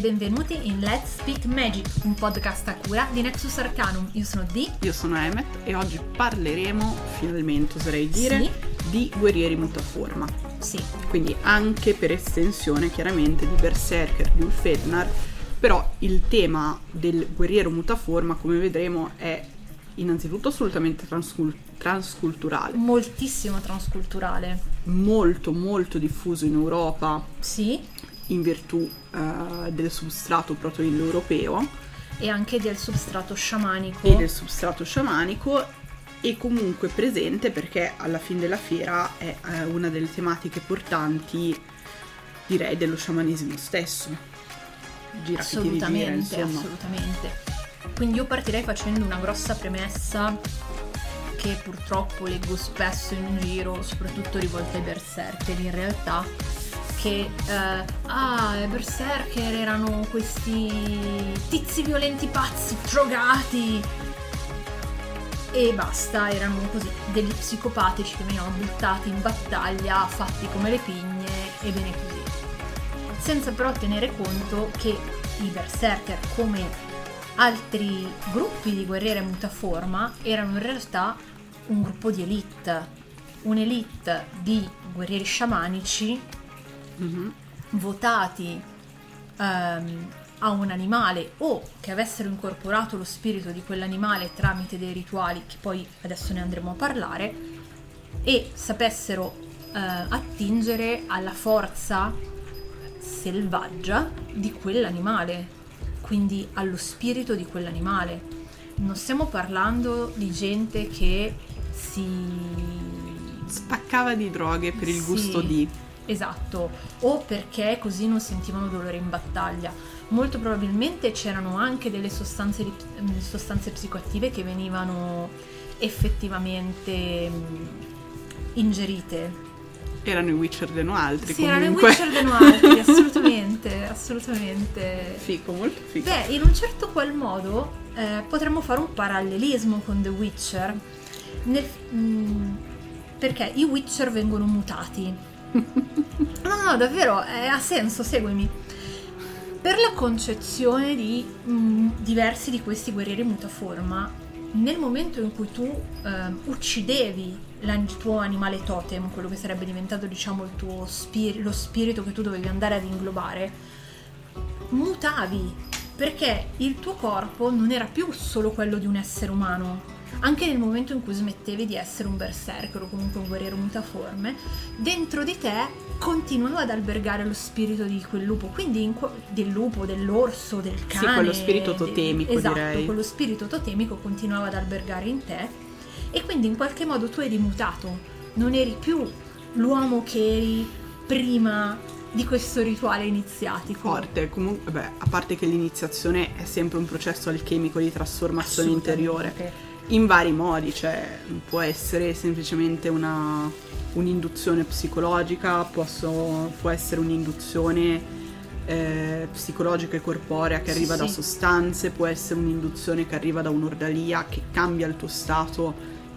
E benvenuti in Let's Speak Magic, un podcast a cura di Nexus Arcanum. Io sono Dee. Io sono Emmet e oggi parleremo, finalmente oserei dire, Sì. di guerrieri mutaforma. Sì, Quindi anche per estensione chiaramente di Berserker, di Ulfednar, però il tema del guerriero mutaforma, come vedremo, è innanzitutto assolutamente transcul- transculturale, moltissimo transculturale. molto molto diffuso in Europa Sì, in virtù eh, del substrato proto-indoeuropeo e anche del substrato sciamanico. e del substrato sciamanico e comunque presente perché alla fine della fiera è eh, una delle tematiche portanti direi dello sciamanesimo stesso gira assolutamente, insomma assolutamente. Quindi io partirei facendo una grossa premessa che purtroppo leggo spesso in giro, soprattutto rivolta ai berserker in realtà, che eh, ah, i berserker erano questi tizi violenti pazzi, drogati e basta, erano così degli psicopatici che venivano buttati in battaglia, fatti come le pigne e bene così. Senza però tenere conto che i berserker come altri gruppi di guerriere mutaforma erano in realtà un gruppo di elite, un'elite di guerrieri sciamanici Mhm. votati ehm, a un animale o che avessero incorporato lo spirito di quell'animale tramite dei rituali che poi adesso ne andremo a parlare e sapessero eh, attingere alla forza selvaggia di quell'animale, quindi allo spirito di quell'animale. Non stiamo parlando di gente che si spaccava di droghe per il Sì. gusto di Esatto, o perché così non sentivano dolore in battaglia. Molto probabilmente c'erano anche delle sostanze, mm, sostanze psicoattive che venivano effettivamente mm, ingerite. erano i Witcher de altri Sì, erano i comunque Witcher de altri, assolutamente, assolutamente. fico molto fico Beh, in un certo qual modo eh, potremmo fare un parallelismo con The Witcher, nel- mm, perché i Witcher vengono mutati. No, no, davvero, eh, ha senso, seguimi. Per la concezione di mm, diversi di questi guerrieri mutaforma, nel momento in cui tu ehm, uccidevi il tuo animale totem, quello che sarebbe diventato diciamo spir- lo spirito che tu dovevi andare ad inglobare, mutavi perché il tuo corpo non era più solo quello di un essere umano. Anche nel momento in cui smettevi di essere un berserker o comunque un guerriero mutaforme, dentro di te continuava ad albergare lo spirito di quel lupo, quindi in que- del lupo, dell'orso, del cane. quello spirito totemico, esatto, direi. quello spirito totemico continuava ad albergare in te e quindi in qualche modo tu eri mutato, non eri più l'uomo che eri prima di questo rituale iniziatico. forte comunque beh, a parte che l'iniziazione è sempre un processo alchemico di trasformazione interiore. In vari modi, cioè può essere semplicemente una, un'induzione psicologica, posso- può essere un'induzione eh, psicologica e corporea che Sì, arriva da sì. sostanze, può essere un'induzione che arriva da un'ordalia che cambia il tuo stato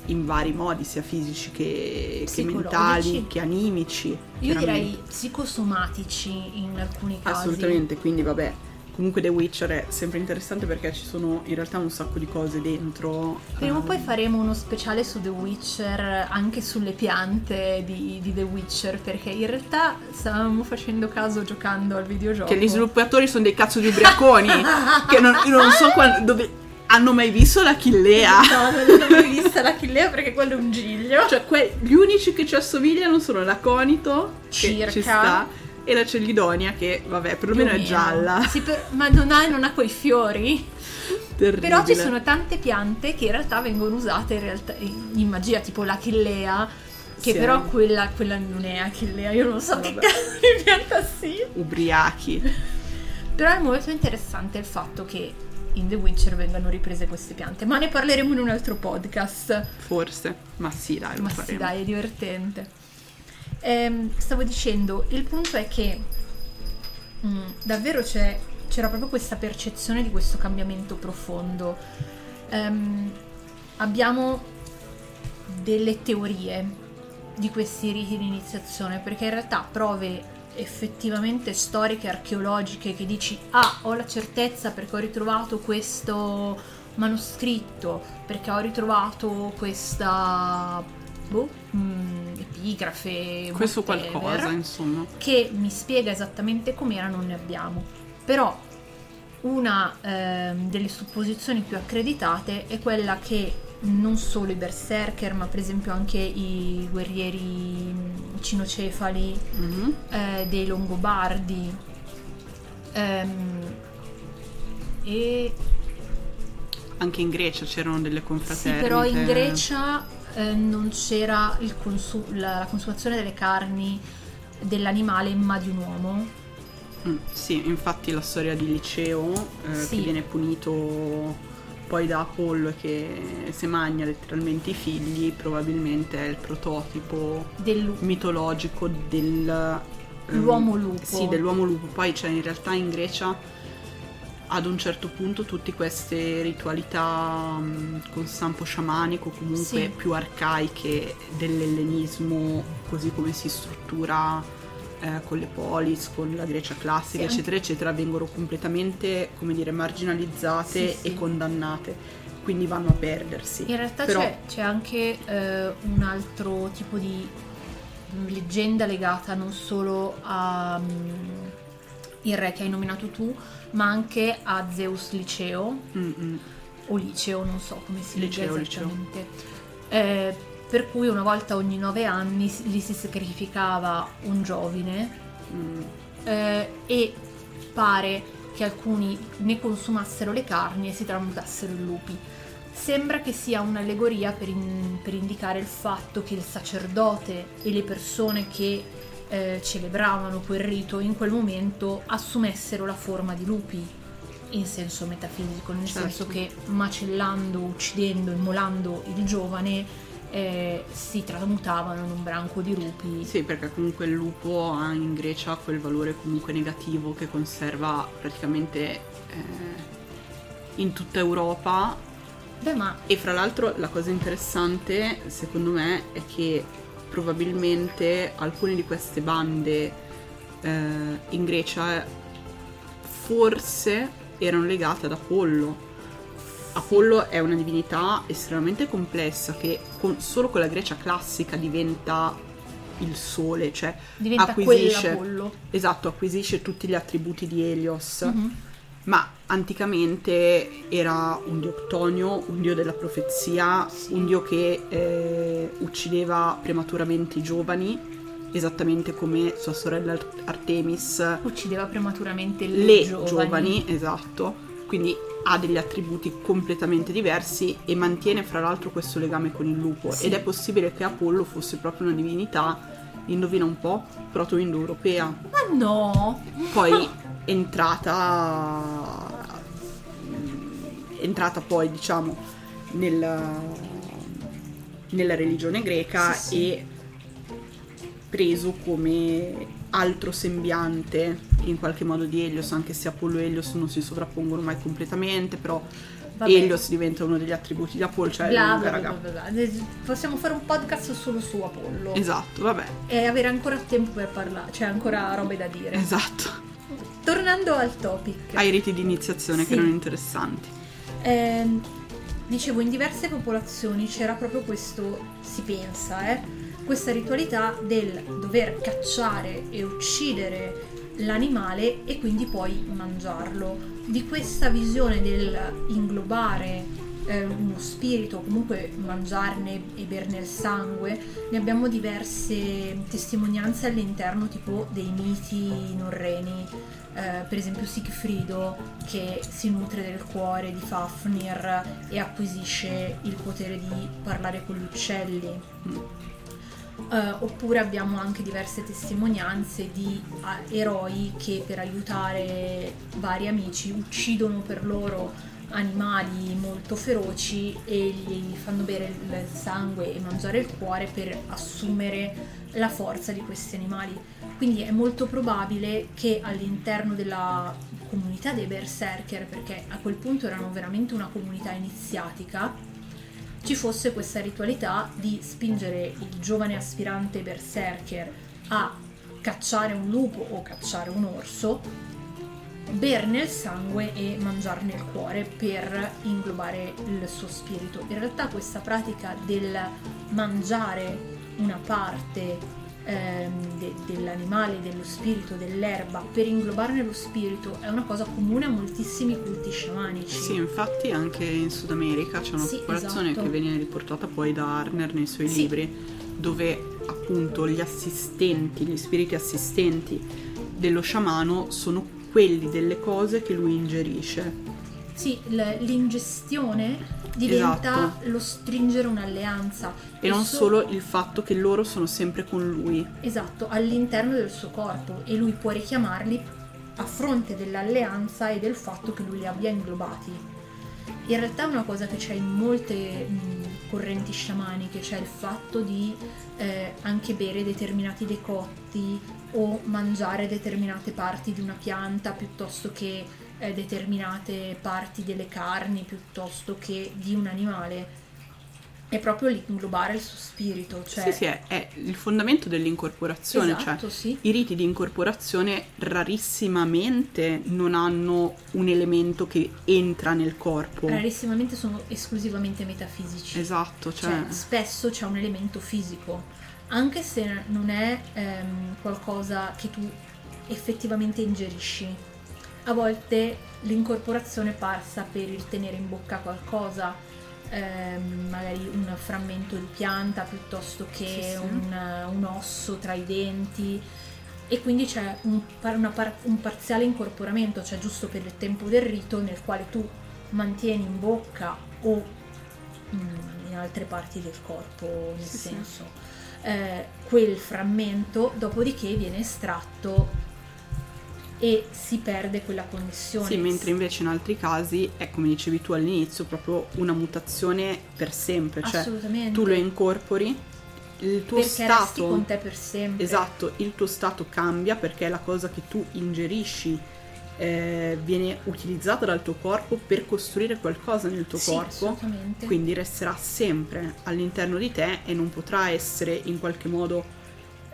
in vari modi, sia fisici che, che mentali, che animici. Io direi psicosomatici in alcuni casi. Assolutamente, quindi vabbè. Comunque The Witcher è sempre interessante perché ci sono in realtà un sacco di cose dentro. Prima o ehm, poi faremo uno speciale su The Witcher, anche sulle piante di, di The Witcher, perché in realtà stavamo facendo caso giocando al videogioco. Che gli sviluppatori sono dei cazzo di ubriaconi. che non, non so quan- dove hanno mai visto la Chillea. No, non l'ho mai vista la Chillea perché quello è un giglio. Cioè, que- gli unici che ci assomigliano sono l'aconito, che Circa. ci sta, e la celidonia, che vabbè, perlomeno è gialla. Sì, per- ma non ha, non ha quei fiori. Terribile. Però ci sono tante piante che in realtà vengono usate in, realtà- in magia, tipo l'achillea, che Sì. però quella, quella non è achillea, io non so che Vabbè. cazzo di pianta sia. Ubriachi. Però è molto interessante il fatto che in The Witcher vengano riprese queste piante, ma ne parleremo in un altro podcast. Forse. Ma sì, dai, lo Ma sì, faremo. dai, è divertente. Ehm, stavo dicendo, il punto è che mm, davvero c'era proprio questa percezione di questo cambiamento profondo. Ehm, abbiamo delle teorie di questi riti di iniziazione, perché in realtà prove effettivamente storiche, archeologiche, che dici, ah, ho la certezza perché ho ritrovato questo manoscritto, perché ho ritrovato questa boh, mh, epigrafe, Questo whatever, qualcosa, insomma. che mi spiega esattamente com'era, non ne abbiamo. Però una ehm, delle supposizioni più accreditate è quella che non solo i berserker, ma per esempio anche i guerrieri mh, cinocefali, Mhm. eh, dei Longobardi ehm, e Anche in Grecia c'erano delle sì, confraternite. però in Grecia eh, non c'era il consu- la, la consumazione delle carni dell'animale ma di un uomo Mm, sì, infatti la storia di Liceo, eh, Sì. che viene punito poi da Apollo e che se magna letteralmente i figli, probabilmente è il prototipo del mitologico del... ehm, L'uomo lupo. Sì, dell'uomo lupo. Poi c'è in realtà in Grecia ad un certo punto tutte queste ritualità mm, con stampo sciamanico, comunque Sì. più arcaiche dell'ellenismo, così come si struttura eh, con le polis, con la Grecia classica, Sì, eccetera, eccetera, vengono completamente, come dire, marginalizzate Sì, sì. e condannate. Quindi vanno a perdersi. In realtà Però- c'è, c'è anche eh, un altro tipo di mm, leggenda legata non solo a mm, il re che hai nominato tu, ma anche a Zeus Liceo, Mm-mm. o Liceo, non so come si Liceo, Liceo. esattamente. Eh, per cui una volta ogni nove anni gli si sacrificava un giovine Mm. eh, e pare che alcuni ne consumassero le carni e si tramutassero in lupi. Sembra che sia un'allegoria per, in- per indicare il fatto che il sacerdote e le persone che eh, celebravano quel rito in quel momento assumessero la forma di lupi in senso metafisico, nel Certo. senso che macellando, uccidendo, immolando il giovane eh, si tramutavano in un branco di lupi. Sì, perché comunque il lupo ha in Grecia quel valore comunque negativo che conserva praticamente eh, in tutta Europa. Beh, ma E fra l'altro la cosa interessante, secondo me, è che probabilmente alcune di queste bande eh, in Grecia forse erano legate ad Apollo. Apollo è una divinità estremamente complessa che con- solo con la Grecia classica diventa il sole, cioè diventa acquisisce, esatto, acquisisce tutti gli attributi di Helios, Mhm. Ma anticamente era un dio Ctonio, un dio della profezia, Sì. un dio che eh, uccideva prematuramente i giovani, esattamente come sua sorella Ar- Artemis Uccideva prematuramente le, le giovani. giovani, esatto. Quindi ha degli attributi completamente diversi e mantiene fra l'altro questo legame con il lupo. Sì. Ed è possibile che Apollo fosse proprio una divinità, indovina un po', proto-indoeuropea. Ma no! Poi entrata entrata poi diciamo nella, nella religione greca Sì, sì. e preso come altro sembiante in qualche modo di Helios, anche se Apollo e Helios non si sovrappongono mai completamente, però Vabbè. Helios diventa uno degli attributi di Apollo, cioè Bla, lunga, bla, bla, bla. Possiamo fare un podcast solo su Apollo Esatto, vabbè, e avere ancora tempo per parlare, cioè ancora robe da dire. esatto. Tornando al topic. Ai riti di iniziazione Sì. che erano interessanti. Ehm, dicevo, in diverse popolazioni c'era proprio questo, si pensa, eh, questa ritualità del dover cacciare e uccidere l'animale e quindi poi mangiarlo. Di questa visione del inglobare eh, uno spirito, comunque mangiarne e berne il sangue, ne abbiamo diverse testimonianze all'interno tipo dei miti norreni, eh, per esempio Sigfrido che si nutre del cuore di Fafnir e acquisisce il potere di parlare con gli uccelli. Eh, oppure abbiamo anche diverse testimonianze di ah, eroi che per aiutare vari amici uccidono per loro animali molto feroci e gli fanno bere il sangue e mangiare il cuore per assumere la forza di questi animali. Quindi è molto probabile che all'interno della comunità dei berserker, perché a quel punto erano veramente una comunità iniziatica, ci fosse questa ritualità di spingere il giovane aspirante berserker a cacciare un lupo o cacciare un orso, berne il sangue e mangiarne il cuore per inglobare il suo spirito. In realtà questa pratica del mangiare una parte ehm, de- dell'animale, dello spirito, dell'erba, per inglobarne lo spirito è una cosa comune a moltissimi culti sciamanici. Sì, infatti anche in Sud America c'è una Sì, popolazione esatto. che viene riportata poi da Harner nei suoi Sì. libri, dove appunto gli assistenti, gli spiriti assistenti dello sciamano sono quelli delle cose che lui ingerisce. Sì, l'ingestione diventa lo stringere un'alleanza. E non so- solo il fatto che loro sono sempre con lui. Esatto, all'interno del suo corpo e lui può richiamarli a fronte dell'alleanza e del fatto che lui li abbia inglobati. In realtà è una cosa che c'è in molte mh, correnti sciamaniche, cioè il fatto di eh, anche bere determinati decotti o mangiare determinate parti di una pianta piuttosto che eh, determinate parti delle carni piuttosto che di un animale. È proprio l'inglobare il suo spirito, cioè... Sì, sì, è, è il fondamento dell'incorporazione, esatto, cioè sì. i riti di incorporazione rarissimamente non hanno un elemento che entra nel corpo. rarissimamente sono esclusivamente metafisici. Esatto, cioè, Cioè, spesso c'è un elemento fisico, anche se non è ehm, qualcosa che tu effettivamente ingerisci. A volte l'incorporazione passa per il tenere in bocca qualcosa, ehm, magari un frammento di pianta piuttosto che Sì, sì. Un, un osso tra i denti. E quindi c'è un, par- un parziale incorporamento, cioè giusto per il tempo del rito, nel quale tu mantieni in bocca o in altre parti del corpo, nel sì. senso, eh, quel frammento, dopodiché viene estratto e si perde quella connessione. Sì, mentre invece in altri casi è come dicevi tu all'inizio, proprio una mutazione per sempre, cioè Assolutamente. tu lo incorpori, il tuo perché stato con te per sempre. Esatto, il tuo stato cambia perché la cosa che tu ingerisci eh, viene utilizzata dal tuo corpo per costruire qualcosa nel tuo Sì, corpo, quindi resterà sempre all'interno di te e non potrà essere in qualche modo,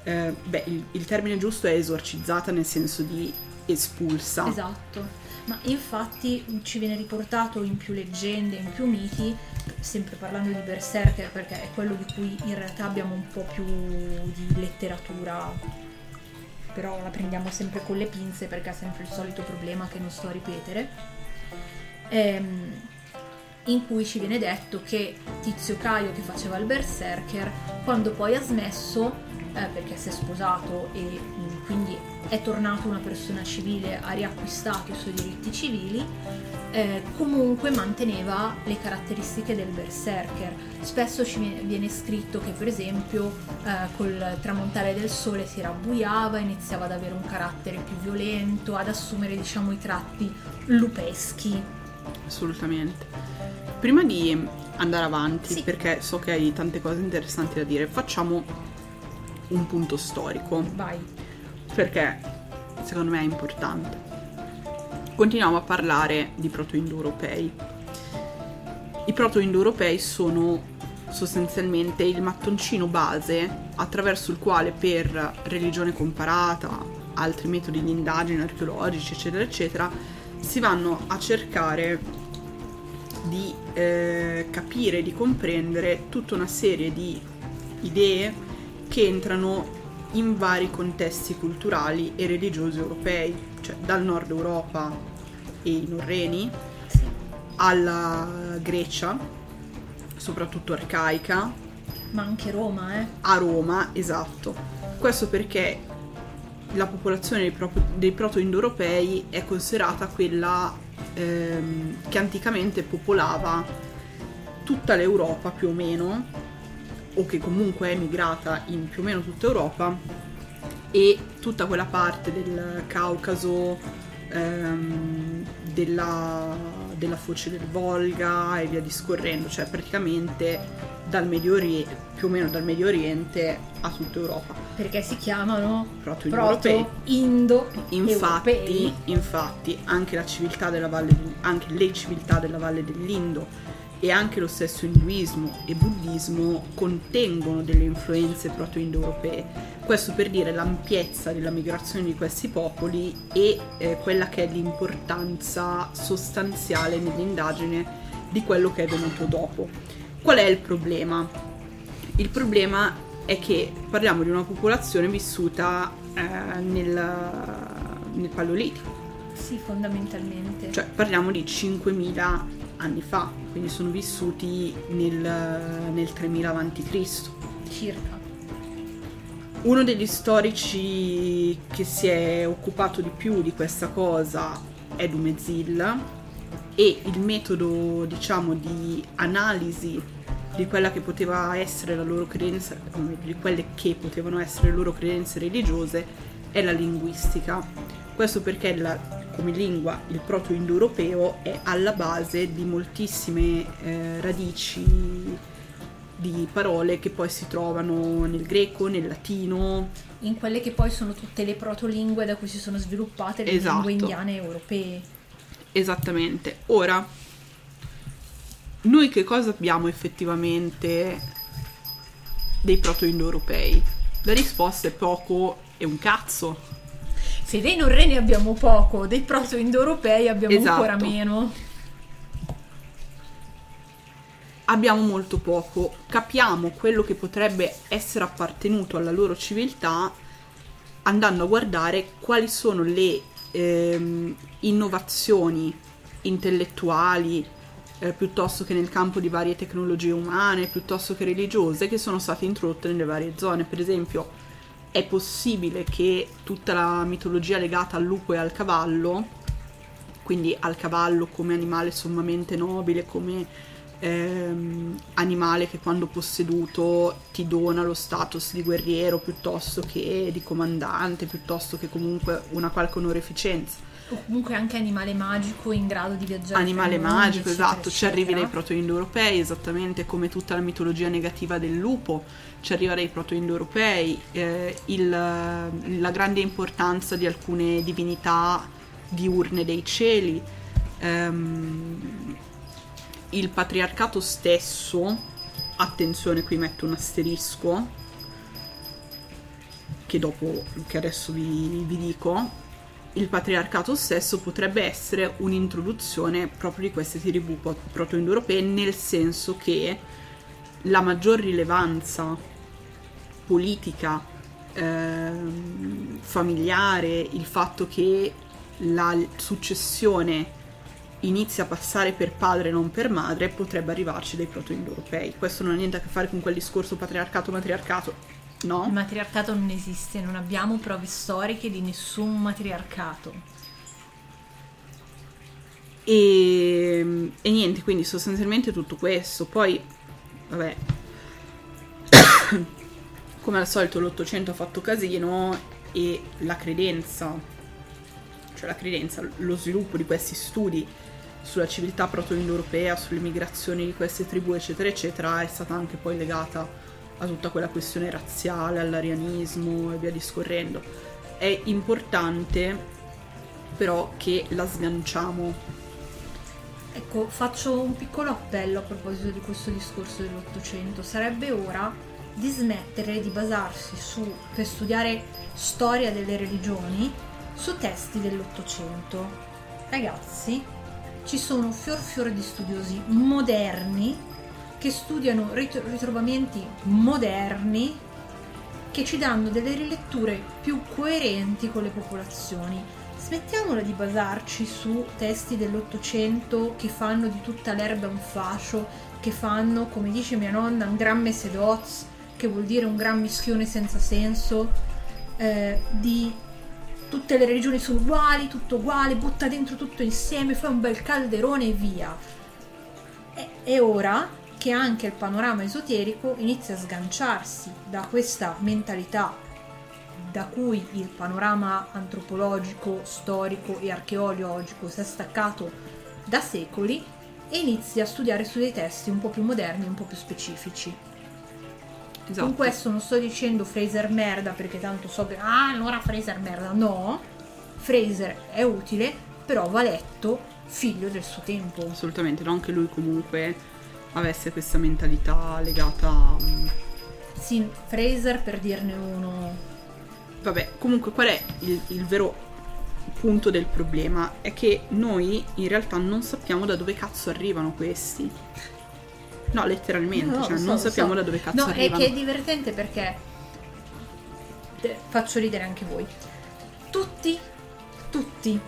eh, beh, il, il termine giusto è esorcizzata nel senso di espulsa. Esatto. Ma infatti ci viene riportato in più leggende, in più miti, sempre parlando di Berserker, perché è quello di cui in realtà abbiamo un po' più di letteratura, però la prendiamo sempre con le pinze perché è sempre il solito problema che non sto a ripetere. Ehm, in cui ci viene detto che Tizio Caio che faceva il berserker, quando poi ha smesso, eh, perché si è sposato e quindi è tornato una persona civile, ha riacquistato i suoi diritti civili, eh, comunque manteneva le caratteristiche del berserker. Spesso ci viene, scritto che per esempio eh, col tramontare del sole si rabbuiava, iniziava ad avere un carattere più violento, ad assumere diciamo i tratti lupeschi. Assolutamente. Prima di andare avanti, Sì. perché so che hai tante cose interessanti da dire, facciamo un punto storico. Vai. Perché secondo me è importante. Continuiamo a parlare di proto-indoeuropei. I proto-indoeuropei sono sostanzialmente il mattoncino base attraverso il quale per religione comparata, altri metodi di indagine archeologici, eccetera, eccetera, si vanno a cercare di eh, capire, di comprendere tutta una serie di idee che entrano in vari contesti culturali e religiosi europei, cioè dal nord Europa e i norreni alla Grecia, soprattutto arcaica, Ma anche Roma, eh? a Roma, esatto. Questo perché la popolazione dei, pro- dei proto-indoeuropei è considerata quella ehm, che anticamente popolava tutta l'Europa più o meno, o che comunque è migrata in più o meno tutta Europa, e tutta quella parte del Caucaso, ehm, della, della foce del Volga e via discorrendo, cioè praticamente dal Medio Oriente, più o meno dal Medio Oriente a tutta Europa. Perché si chiamano proto-indo Infatti, infatti anche, la civiltà della valle, anche le civiltà della Valle dell'Indo e anche lo stesso induismo e buddismo contengono delle influenze proto-indoeuropee. Questo per dire l'ampiezza della migrazione di questi popoli e eh, quella che è l'importanza sostanziale nell'indagine di quello che è venuto dopo. Qual è il problema? Il problema è che parliamo di una popolazione vissuta eh, nel, nel Paleolitico. Sì, fondamentalmente. Cioè parliamo di 5.000 anni fa, quindi sono vissuti nel, nel 3000 a.C. Circa. Uno degli storici che si è occupato di più di questa cosa è Dumezil e il metodo, diciamo, di analisi di quella che poteva essere la loro credenza, di quelle che potevano essere le loro credenze religiose è la linguistica. Questo perché la, come lingua il proto-indoeuropeo è alla base di moltissime eh, radici di parole che poi si trovano nel greco, nel latino. In quelle che poi sono tutte le protolingue da cui si sono sviluppate le Esatto. lingue indiane europee. Esattamente. Ora, noi che cosa abbiamo effettivamente dei proto-indoeuropei? La risposta è poco e un cazzo. Se dei norreni abbiamo poco, dei proto-indoeuropei abbiamo Esatto. ancora meno. abbiamo molto poco, capiamo quello che potrebbe essere appartenuto alla loro civiltà andando a guardare quali sono le ehm, innovazioni intellettuali eh, piuttosto che nel campo di varie tecnologie umane, piuttosto che religiose che sono state introdotte nelle varie zone. Per esempio, è possibile che tutta la mitologia legata al lupo e al cavallo, quindi al cavallo come animale sommamente nobile, come ehm, animale che quando posseduto ti dona lo status di guerriero piuttosto che di comandante, piuttosto che comunque una qualche onoreficenza. O comunque anche animale magico in grado di viaggiare. Animale mondi, magico, eccetera, esatto, ci arrivi eccetera. dai proto-indoeuropei, esattamente come tutta la mitologia negativa del lupo, ci arriva dai proto-indoeuropei, eh, il- la grande importanza di alcune divinità diurne dei cieli, ehm, il patriarcato stesso, attenzione qui metto un asterisco, che dopo, che adesso vi, vi dico, il patriarcato stesso potrebbe essere un'introduzione proprio di queste tribù proto-indoeuropee, nel senso che la maggior rilevanza politica, ehm, familiare, il fatto che la successione inizia a passare per padre e non per madre, potrebbe arrivarci dai proto-indoeuropei. Questo non ha niente a che fare con quel discorso patriarcato-matriarcato, no? Il matriarcato non esiste, non abbiamo prove storiche di nessun matriarcato. E, e niente, quindi sostanzialmente tutto questo. Poi, vabbè, come al solito l'Ottocento ha fatto casino e la credenza, cioè la credenza, lo sviluppo di questi studi sulla civiltà proto-indoeuropea, sulle migrazioni di queste tribù, eccetera, eccetera, è stata anche poi legata a tutta quella questione razziale, all'arianismo e via discorrendo. È importante però che la sganciamo Ecco, faccio un piccolo appello a proposito di questo discorso dell'Ottocento. Sarebbe ora di smettere di basarsi su, per studiare storia delle religioni, su testi dell'Ottocento. Ragazzi, ci sono fior fior di studiosi moderni che studiano rit- ritrovamenti moderni che ci danno delle riletture più coerenti con le popolazioni. Smettiamola di basarci su testi dell'Ottocento che fanno di tutta l'erba un fascio, che fanno, come dice mia nonna, un gran mesedoz, che vuol dire un gran mischione senza senso, eh, di tutte le religioni sono uguali, tutto uguale, butta dentro tutto insieme, fai un bel calderone e via. È, è ora che anche il panorama esoterico inizia a sganciarsi da questa mentalità da cui il panorama antropologico, storico e archeologico si è staccato da secoli e inizia a studiare su dei testi un po' più moderni, un po' più specifici. Esatto. Con questo non sto dicendo Fraser merda perché tanto so che ah allora Fraser merda, no. Fraser è utile, però va letto figlio del suo tempo. Assolutamente, non che lui comunque avesse questa mentalità legata a... Sì, Fraser per dirne uno vabbè, comunque qual è il, il vero punto del problema? È che noi in realtà non sappiamo da dove cazzo arrivano questi. No, letteralmente, No, cioè so, non sappiamo so. da dove cazzo No, è arrivano. che è divertente perché faccio ridere anche voi. Tutti, tutti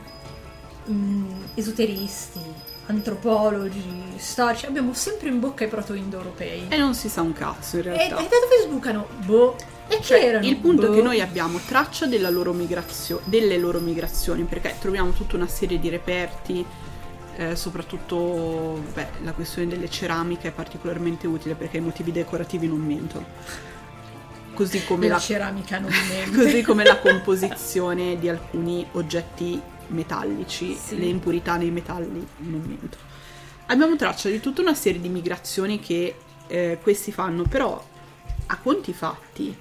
mm, esoteristi, antropologi, storici, abbiamo sempre in bocca i proto-indoeuropei. E non si sa un cazzo in E, e realtà. da dove sbucano? Boh. E chi Cioè, erano? il punto è Boh. che noi abbiamo traccia della loro migrazio- delle loro migrazioni, perché troviamo tutta una serie di reperti, eh, soprattutto beh, la questione delle ceramiche è particolarmente utile perché i motivi decorativi non mentono. Così come, la la, ceramica non mente. così come la composizione di alcuni oggetti metallici, Sì. le impurità nei metalli non mentono. Abbiamo traccia di tutta una serie di migrazioni che eh, questi fanno, però a conti fatti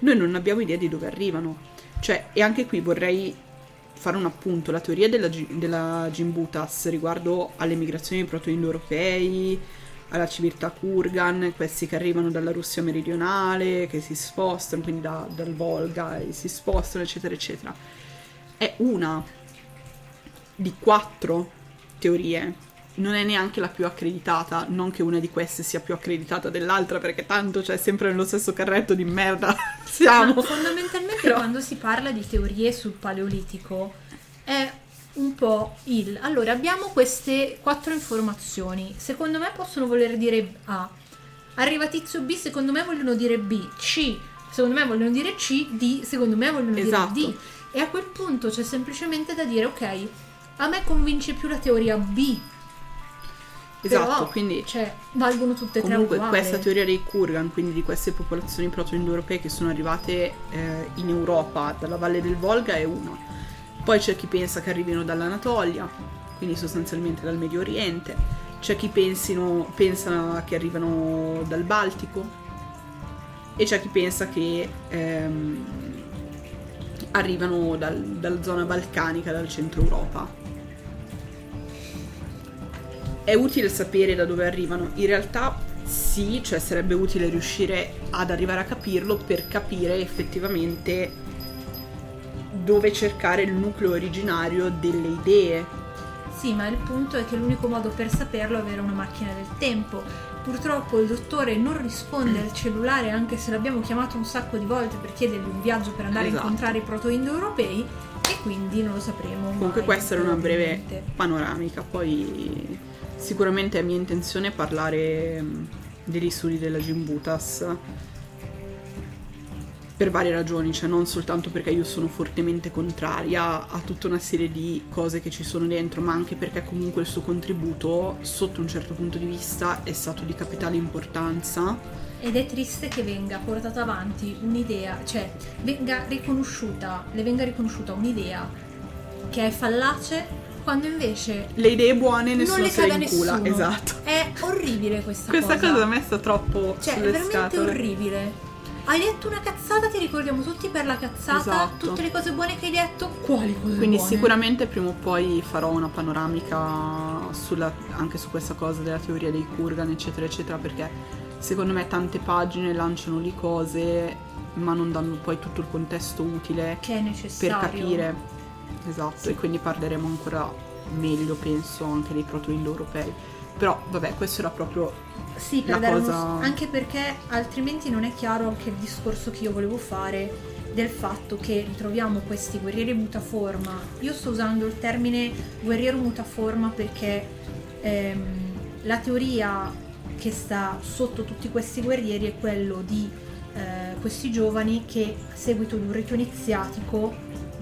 noi non abbiamo idea di dove arrivano. Cioè, e anche qui vorrei fare un appunto, la teoria della, della Gimbutas riguardo alle migrazioni proto-indoeuropei, alla civiltà Kurgan, questi che arrivano dalla Russia meridionale, che si spostano, quindi da- dal Volga e si spostano, eccetera, eccetera. È una di quattro teorie. Non è neanche la più accreditata, non che una di queste sia più accreditata dell'altra, perché tanto c'è sempre nello stesso carretto di merda. Siamo. Ma fondamentalmente Però- quando si parla di teorie sul paleolitico è un po' il... Allora, abbiamo queste quattro informazioni. Secondo me possono voler dire A. Arriva tizio B, secondo me vogliono dire B. C, secondo me vogliono dire C. D, secondo me vogliono Esatto. dire D. E a quel punto c'è semplicemente da dire, ok, a me convince più la teoria B. Esatto, Però, quindi Cioè, valgono tutte e tre comunque questa teoria dei Kurgan, quindi di queste popolazioni proto-indoeuropee che sono arrivate eh, in Europa dalla valle del Volga è una. Poi c'è chi pensa che arrivino dall'Anatolia, quindi sostanzialmente dal Medio Oriente. C'è chi pensino, pensa che arrivano dal Baltico e c'è chi pensa che ehm, arrivano dal- dalla zona balcanica, dal centro Europa. È utile sapere da dove arrivano? In realtà sì, cioè sarebbe utile riuscire ad arrivare a capirlo per capire effettivamente dove cercare il nucleo originario delle idee. Sì, ma il punto è che l'unico modo per saperlo è avere una macchina del tempo. Purtroppo il dottore non risponde al cellulare anche se l'abbiamo chiamato un sacco di volte per chiedergli un viaggio per andare Esatto. a incontrare i proto-indoeuropei e quindi non lo sapremo. Comunque mai, questa era una breve panoramica, poi sicuramente è mia intenzione parlare mh, degli studi della Gimbutas per varie ragioni, cioè non soltanto perché io sono fortemente contraria a tutta una serie di cose che ci sono dentro, ma anche perché comunque il suo contributo, sotto un certo punto di vista, è stato di capitale importanza. Ed è triste che venga portata avanti un'idea, cioè venga riconosciuta, le venga riconosciuta un'idea che è fallace quando invece Le idee buone nessuno le se le incula, nessuno. esatto. È orribile questa, Questa cosa. cosa a me sta troppo Cioè, è veramente scatole. orribile. Hai detto una cazzata, ti ricordiamo tutti per la cazzata, Esatto. tutte le cose buone che hai detto. Quali cose Quindi buone? sicuramente prima o poi farò una panoramica sulla- anche su questa cosa della teoria dei Kurgan, eccetera, eccetera, perché secondo me tante pagine lanciano lì cose, ma non danno poi tutto il contesto utile che è per necessario. capire. Esatto, e quindi parleremo ancora meglio, penso, anche dei proto-indoeuropei. Però, vabbè, questo era proprio Sì, per la dare uno- cosa- anche perché altrimenti non è chiaro anche il discorso che io volevo fare del fatto che ritroviamo questi guerrieri mutaforma. Io sto usando il termine guerriero mutaforma perché ehm, la teoria che sta sotto tutti questi guerrieri è quello di eh, questi giovani che a seguito di un rito iniziatico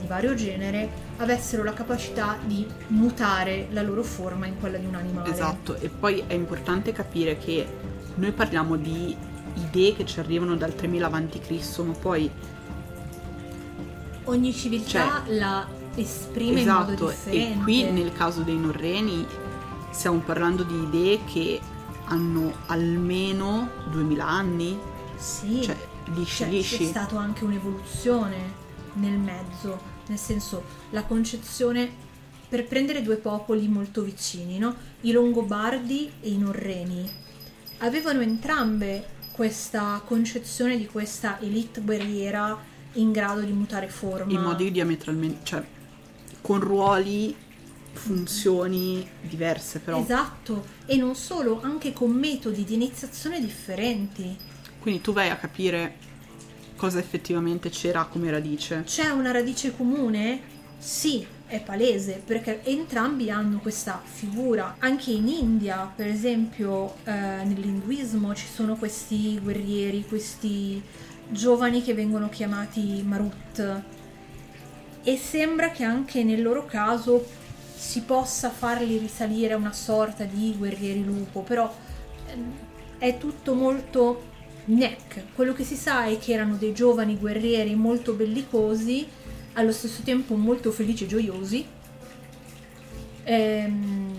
vario genere avessero la capacità di mutare la loro forma in quella di un animale. Esatto, e poi è importante capire che noi parliamo di idee che ci arrivano dal 3000 avanti Cristo, ma poi ogni civiltà la esprime in modo esatto, differente. e qui nel caso dei norreni stiamo parlando di idee che hanno almeno 2000 anni, sì, cioè lisci cioè, lisci. c'è stata anche un'evoluzione nel mezzo, nel senso la concezione per prendere due popoli molto vicini, no? I Longobardi e i Norreni avevano entrambe questa concezione di questa elite guerriera in grado di mutare forma. In modi diametralmente, cioè con ruoli, funzioni diverse però. Esatto, e non solo, anche con metodi di iniziazione differenti. Quindi tu vai a capire cosa effettivamente c'era come radice. C'è una radice comune? Sì, è palese perché entrambi hanno questa figura. Anche in India, per esempio, eh, nell'induismo ci sono questi guerrieri, questi giovani che vengono chiamati Marut e sembra che anche nel loro caso si possa farli risalire a una sorta di guerrieri lupo, però ehm, è tutto molto neck. Quello che si sa è che erano dei giovani guerrieri molto bellicosi, allo stesso tempo molto felici e gioiosi, ehm,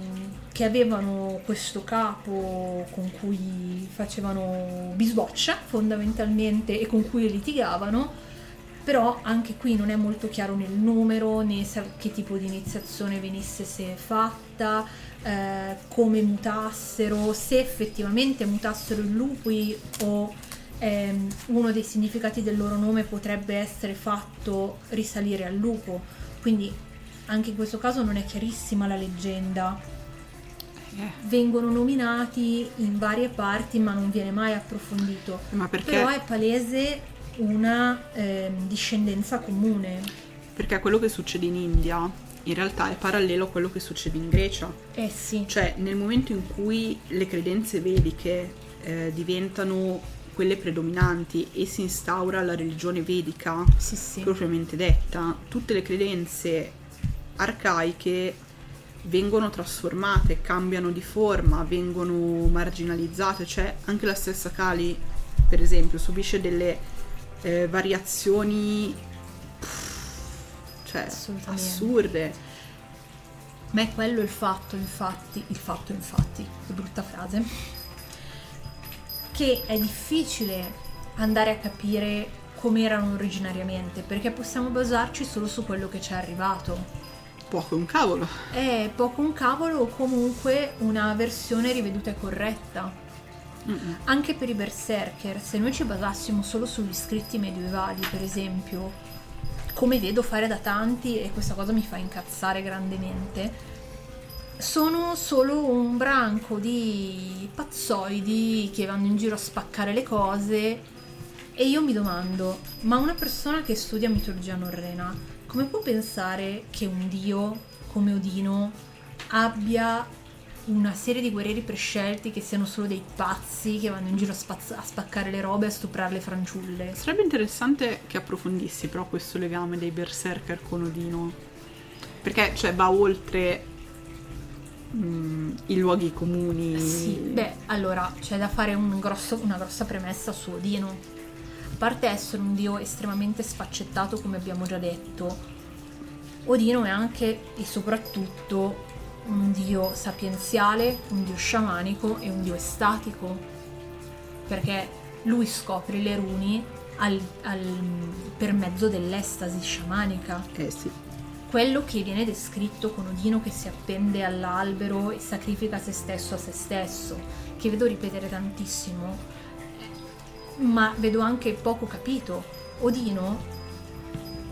che avevano questo capo con cui facevano bisboccia fondamentalmente e con cui litigavano. Però anche qui non è molto chiaro nel numero né che tipo di iniziazione venisse se fatta, eh, come mutassero, se effettivamente mutassero in lupi o ehm, uno dei significati del loro nome potrebbe essere fatto risalire al lupo. Quindi anche in questo caso non è chiarissima la leggenda. Eh. Vengono nominati in varie parti ma non viene mai approfondito. Ma? Però è palese una ehm, discendenza comune. Perché quello che succede in India in realtà è parallelo a quello che succede in Grecia. Eh sì. Cioè, nel momento in cui le credenze vediche eh, diventano quelle predominanti e si instaura la religione vedica, Sì, sì. propriamente detta, tutte le credenze arcaiche vengono trasformate, cambiano di forma, vengono marginalizzate, cioè anche la stessa Kali, per esempio, subisce delle eh, variazioni cioè Assolutamente. assurde. Ma è quello il fatto, infatti, il fatto, infatti, che brutta frase, che è difficile andare a capire come erano originariamente, perché possiamo basarci solo su quello che ci è arrivato. Poco un cavolo. È poco un cavolo o comunque una versione riveduta e corretta. Mm-mm. Anche per i berserker, se noi ci basassimo solo sugli scritti medievali, per esempio, come vedo fare da tanti e questa cosa mi fa incazzare grandemente, sono solo un branco di pazzoidi che vanno in giro a spaccare le cose. E io mi domando, ma una persona che studia mitologia norrena, come può pensare che un dio come Odino abbia una serie di guerrieri prescelti che siano solo dei pazzi che vanno in giro a, spazz- a spaccare le robe e a stuprare le fanciulle? Sarebbe interessante che approfondissi però questo legame dei berserker con Odino. Perché cioè va oltre mm, i luoghi comuni. Sì, beh, allora c'è da fare un grosso- una grossa premessa su Odino. A parte essere un dio estremamente sfaccettato, come abbiamo già detto, Odino è anche e soprattutto un dio sapienziale, un dio sciamanico e un dio estatico. Perché lui scopre le runi al- al- per mezzo dell'estasi sciamanica. Eh sì. quello che viene descritto con Odino che si appende all'albero e sacrifica se stesso a se stesso, che vedo ripetere tantissimo, ma vedo anche poco capito. Odino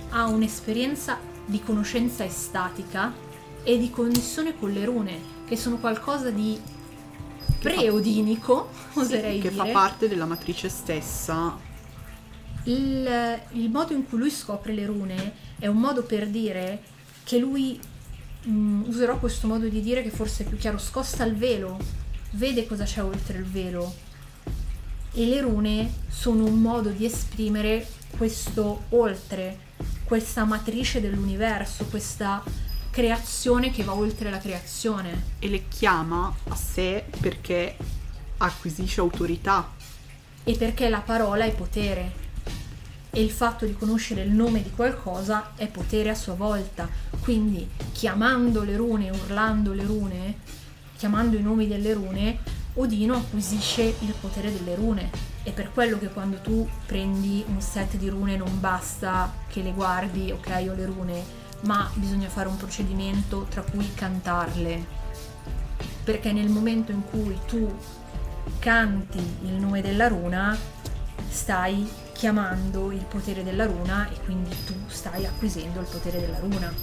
ha un'esperienza di conoscenza estatica e di connessione con le rune, che sono qualcosa di pre-odinico, oserei che dire. fa parte della matrice stessa. Il, il modo in cui lui scopre le rune è un modo per dire che lui, mh, userò questo modo di dire che forse è più chiaro, scosta il velo, vede cosa c'è oltre il velo. E le rune sono un modo di esprimere questo oltre, questa matrice dell'universo, questa creazione che va oltre la creazione. E le chiama a sé perché acquisisce autorità. e perché la parola è potere e il fatto di conoscere il nome di qualcosa è potere a sua volta. Quindi chiamando le rune, urlando le rune, chiamando i nomi delle rune, Odino acquisisce il potere delle rune. E per quello che quando tu prendi un set di rune non basta che le guardi, ok, ho le rune, ma bisogna fare un procedimento tra cui cantarle. Perché nel momento in cui tu canti il nome della runa, stai chiamando il potere della runa e quindi tu stai acquisendo il potere della runa.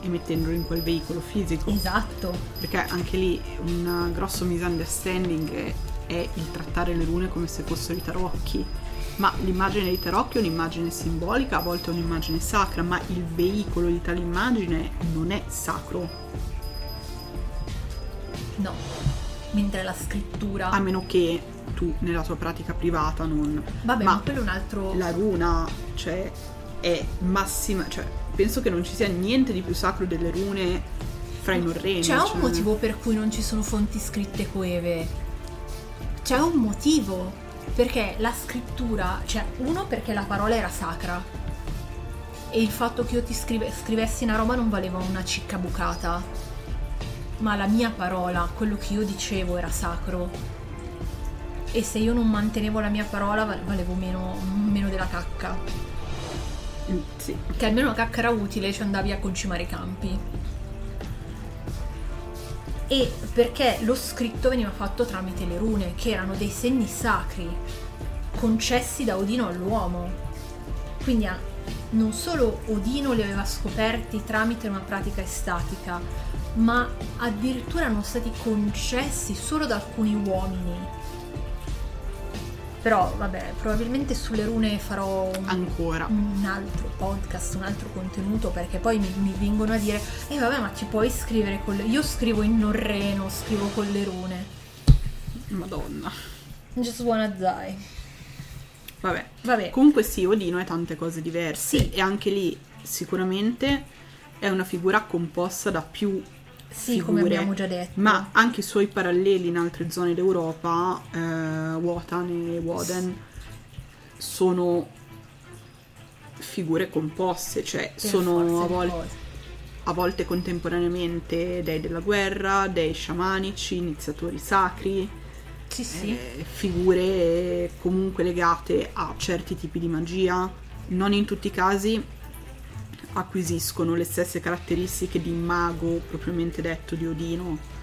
E mettendolo in quel veicolo fisico. Esatto. Perché anche lì un grosso misunderstanding è, è il trattare le rune come se fossero i tarocchi. Ma l'immagine dei tarocchi è un'immagine simbolica, a volte è un'immagine sacra, ma il veicolo di tale immagine non è sacro. No, mentre la scrittura... A meno che tu nella tua pratica privata non... Vabbè, ma, ma quello è un altro... La runa, cioè, è massima... Cioè, penso che non ci sia niente di più sacro delle rune fra i norreni. C'è cioè... un motivo per cui non ci sono fonti scritte coeve. C'è un motivo perché la scrittura, cioè uno perché la parola era sacra e il fatto che io ti scrive, scrivessi una roba non valeva una cicca bucata, ma la mia parola, quello che io dicevo era sacro e se io non mantenevo la mia parola valevo meno, meno della cacca. Mm, sì. Che almeno la cacca era utile, ci andavi a concimare i campi e perché lo scritto veniva fatto tramite le rune, che erano dei segni sacri concessi da Odino all'uomo. Quindi non solo Odino li aveva scoperti tramite una pratica estatica, ma addirittura erano stati concessi solo da alcuni uomini però vabbè, probabilmente sulle rune farò un, ancora un altro podcast, un altro contenuto perché poi mi, mi vengono a dire "Eh vabbè, ma ci puoi scrivere con le io scrivo in norreno, scrivo con le rune". Madonna. Just wanna die. Vabbè. Vabbè. Comunque sì, Odino è tante cose diverse sì. e anche lì sicuramente è una figura composta da più sì, figure, come abbiamo già detto. Ma anche i suoi paralleli in altre zone d'Europa, eh, Wotan e Woden, sono figure composte, cioè per sono a volte, a volte, contemporaneamente dei della guerra, dei sciamanici, iniziatori sacri, sì, sì. Eh, figure comunque legate a certi tipi di magia. Non in tutti i casi acquisiscono le stesse caratteristiche di mago propriamente detto di Odino.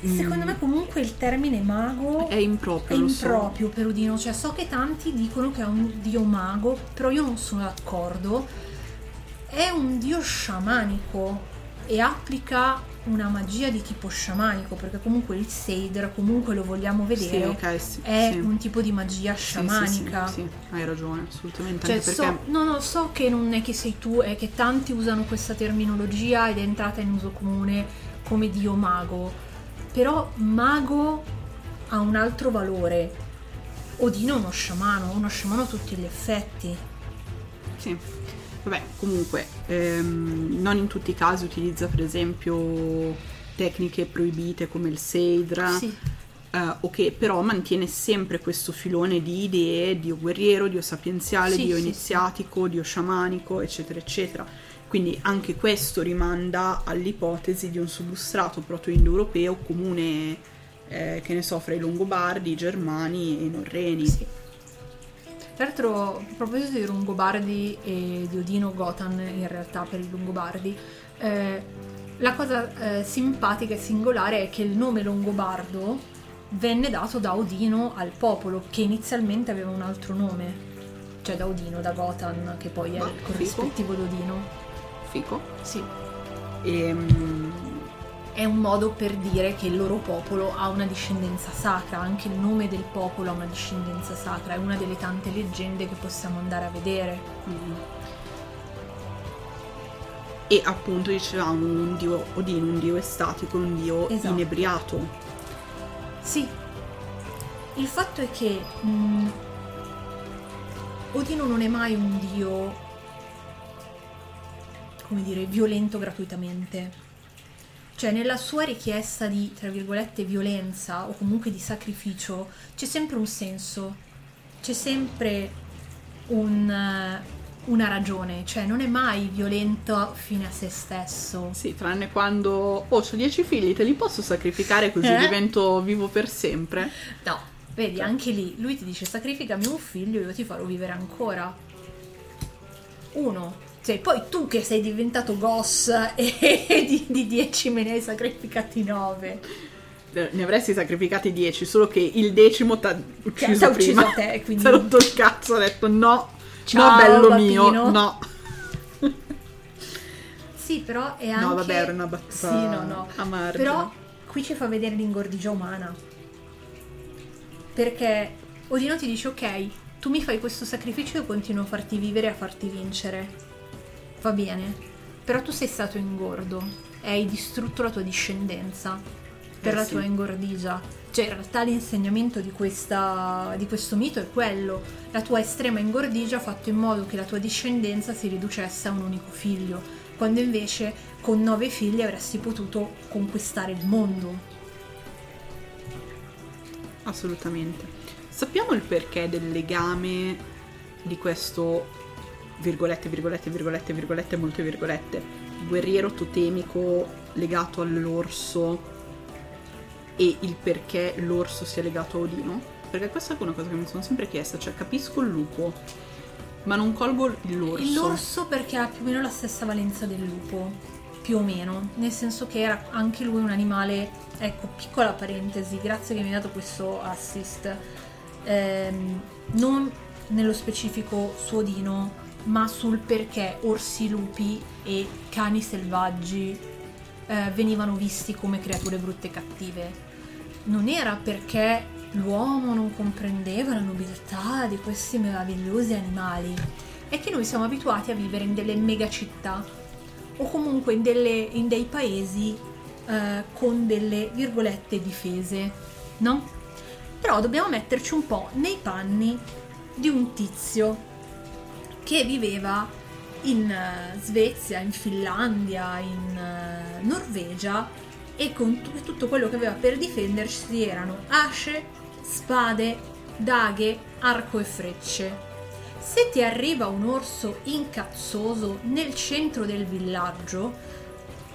Secondo mm. me comunque il termine mago è improprio, è improprio so. per Odino, cioè so che tanti dicono che è un dio mago, però io non sono d'accordo. È un dio sciamanico e applica una magia di tipo sciamanico, perché comunque il Seider, comunque lo vogliamo vedere, sì, okay, sì, è sì. un tipo di magia sciamanica. Sì, hai ragione, assolutamente. Cioè, perché... so, no, no, so che non è che sei tu, è che tanti usano questa terminologia ed è entrata in uso comune come dio mago, però mago ha un altro valore. Odino è uno sciamano, uno sciamano a tutti gli effetti. Sì. Vabbè, comunque, ehm, non in tutti i casi utilizza per esempio tecniche proibite come il Seidra. Sì. Uh, ok, però mantiene sempre questo filone di idee, dio guerriero, dio sapienziale, sì, dio sì, iniziatico, dio sciamanico, eccetera, eccetera. Quindi anche questo rimanda all'ipotesi di un substrato proto-indoeuropeo comune, eh, che ne so, fra i Longobardi, i Germani e i Norreni. Sì. Tra l'altro, a proposito di Longobardi e di Odino Gotan, in realtà per i Longobardi, eh, la cosa eh, simpatica e singolare è che il nome Longobardo venne dato da Odino al popolo, che inizialmente aveva un altro nome. Cioè da Odino, da Gotan, che poi Ma, è il corrispettivo fico. d'Odino. Fico? Sì. Ehm è un modo per dire che il loro popolo ha una discendenza sacra, anche il nome del popolo ha una discendenza sacra, è una delle tante leggende che possiamo andare a vedere. Mm. E appunto dicevamo un dio Odino, un dio estatico, un dio esatto. inebriato. Sì. Il fatto è che mh, mm, Odino non è mai un dio, come dire, violento gratuitamente cioè nella sua richiesta di, tra virgolette, violenza o comunque di sacrificio c'è sempre un senso, c'è sempre un, una ragione, cioè non è mai violento fine a se stesso. Sì, tranne quando, oh, ho dieci figli, te li posso sacrificare così eh? divento vivo per sempre? No, vedi, cioè. anche lì lui ti dice sacrificami un figlio io ti farò vivere ancora. Uno, cioè, poi tu che sei diventato Goss e di, 10 me ne hai sacrificati 9. eh, ne avresti sacrificati 10, solo che il decimo ti ha ucciso ucciso prima. a te, quindi- è rotto il cazzo, ha detto no, Ciao, no bello bambino." mio, no. Sì, però è anche... No, vabbè, era una battuta Sì, no, no. a margine. Però qui ci fa vedere l'ingordigia umana. Perché Odino ti dice, ok, tu mi fai questo sacrificio e continuo a farti vivere e a farti vincere. Va bene. Però tu sei stato ingordo e hai distrutto la tua discendenza per Eh la sì. tua ingordigia. Cioè, in realtà l'insegnamento di, questa, di questo mito è quello. La tua estrema ingordigia ha fatto in modo che la tua discendenza si riducesse a un unico figlio, quando invece con nove figli avresti potuto conquistare il mondo. Assolutamente. Sappiamo il perché del legame di questo virgolette, virgolette, virgolette, virgolette, molte virgolette, guerriero totemico legato all'orso e il perché l'orso sia legato a Odino? Perché questa è una cosa che mi sono sempre chiesta, cioè capisco il lupo, ma non colgo l'orso. L'orso perché ha più o meno la stessa valenza del lupo, più o meno, nel senso che era anche lui un animale, ecco, piccola parentesi, grazie che mi hai dato questo assist, Ehm, non nello specifico su Odino, ma sul perché orsi, lupi e cani selvaggi eh, venivano visti come creature brutte e cattive. Non era perché l'uomo non comprendeva la nobiltà di questi meravigliosi animali, è che noi siamo abituati a vivere in delle megacittà o comunque in, delle- in dei paesi eh, con delle virgolette difese, no? Però dobbiamo metterci un po' nei panni di un tizio che viveva in eh, Svezia, in Finlandia, in eh, Norvegia e con tu- tutto quello che aveva per difendersi erano asce, spade, daghe, arco e frecce. Se ti arriva un orso incazzoso nel centro del villaggio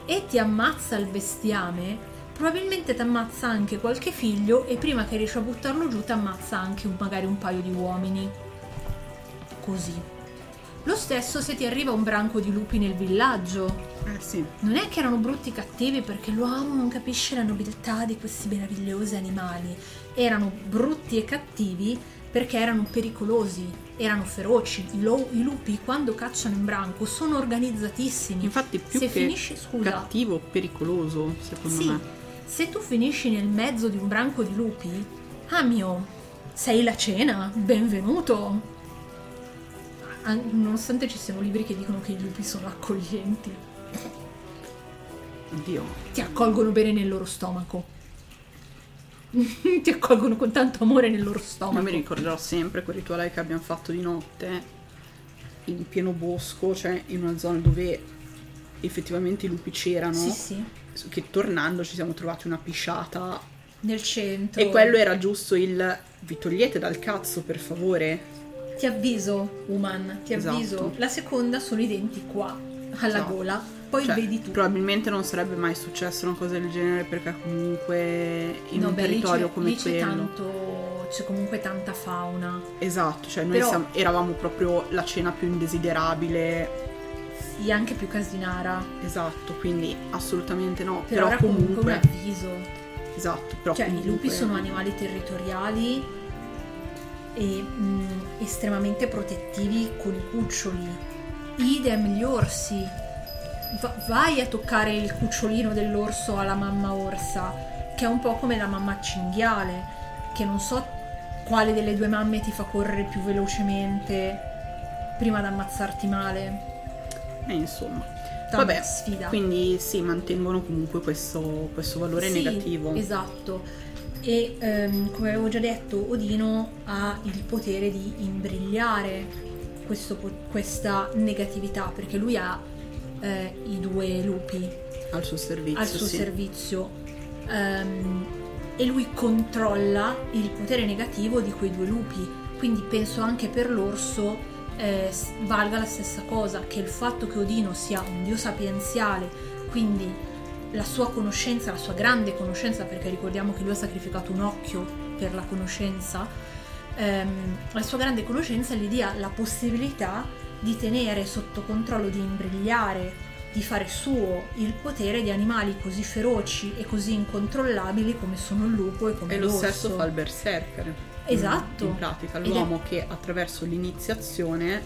e ti ammazza il bestiame, probabilmente ti ammazza anche qualche figlio e prima che riesci a buttarlo giù ti ammazza anche magari un paio di uomini. Così. Lo stesso se ti arriva un branco di lupi nel villaggio. Eh sì, Non è che erano brutti cattivi perché l'uomo non capisce la nobiltà di questi meravigliosi animali. Erano brutti e cattivi perché erano pericolosi, erano feroci. I, lo- i lupi quando cacciano in branco sono organizzatissimi. infatti più se che finisci, scusa, cattivo, pericoloso, secondo sì, me. se tu finisci nel mezzo di un branco di lupi, ah mio, sei la cena, benvenuto. An- Nonostante ci siano libri che dicono che i lupi sono accoglienti, Oddio. ti accolgono bene nel loro stomaco. ti accolgono con tanto amore nel loro Ma stomaco. mi ricorderò sempre quel rituale che abbiamo fatto di notte in pieno bosco, cioè in una zona dove effettivamente i lupi c'erano. Sì, sì, Che tornando ci siamo trovati una pisciata. nel centro. E quello era giusto il vi togliete dal cazzo, per favore. Ti avviso, Uman, ti Esatto. avviso. La seconda sono i denti qua, alla Esatto. gola. Poi Cioè, vedi tu. Probabilmente non sarebbe mai successa una cosa del genere perché comunque in No, un beh, territorio come lì c'è quello. tanto c'è comunque tanta fauna Esatto, cioè noi Però- siamo- eravamo proprio la cena più indesiderabile. sì anche più casinara Esatto, quindi assolutamente no. però, Però, comunque, comunque. un avviso Esatto, però cioè i comunque- lupi sono animali territoriali e mh, estremamente protettivi con i cuccioli idem gli orsi Va- vai a toccare il cucciolino dell'orso alla mamma orsa che è un po' come la mamma cinghiale che non so quale delle due mamme ti fa correre più velocemente prima di ammazzarti male Eh, insomma. Vabbè, sfida quindi sì, mantengono comunque questo, questo valore Sì, negativo. Esatto. E ehm, come avevo già detto, Odino ha il potere di imbrigliare questo questa negatività perché lui ha eh, i due lupi Al suo servizio. al suo sì. servizio ehm, e lui controlla il potere negativo di quei due lupi. Quindi penso anche per l'orso eh, valga la stessa cosa, che il fatto che Odino sia un dio sapienziale, quindi la sua conoscenza, la sua grande conoscenza, perché ricordiamo che lui ha sacrificato un occhio per la conoscenza, ehm, la sua grande conoscenza gli dia la possibilità di tenere sotto controllo, di imbrigliare di fare suo il potere di animali così feroci e così incontrollabili come sono il lupo e come E lo l'orso. stesso fa il berserker. Esatto. In pratica, Ed è- l'uomo che attraverso l'iniziazione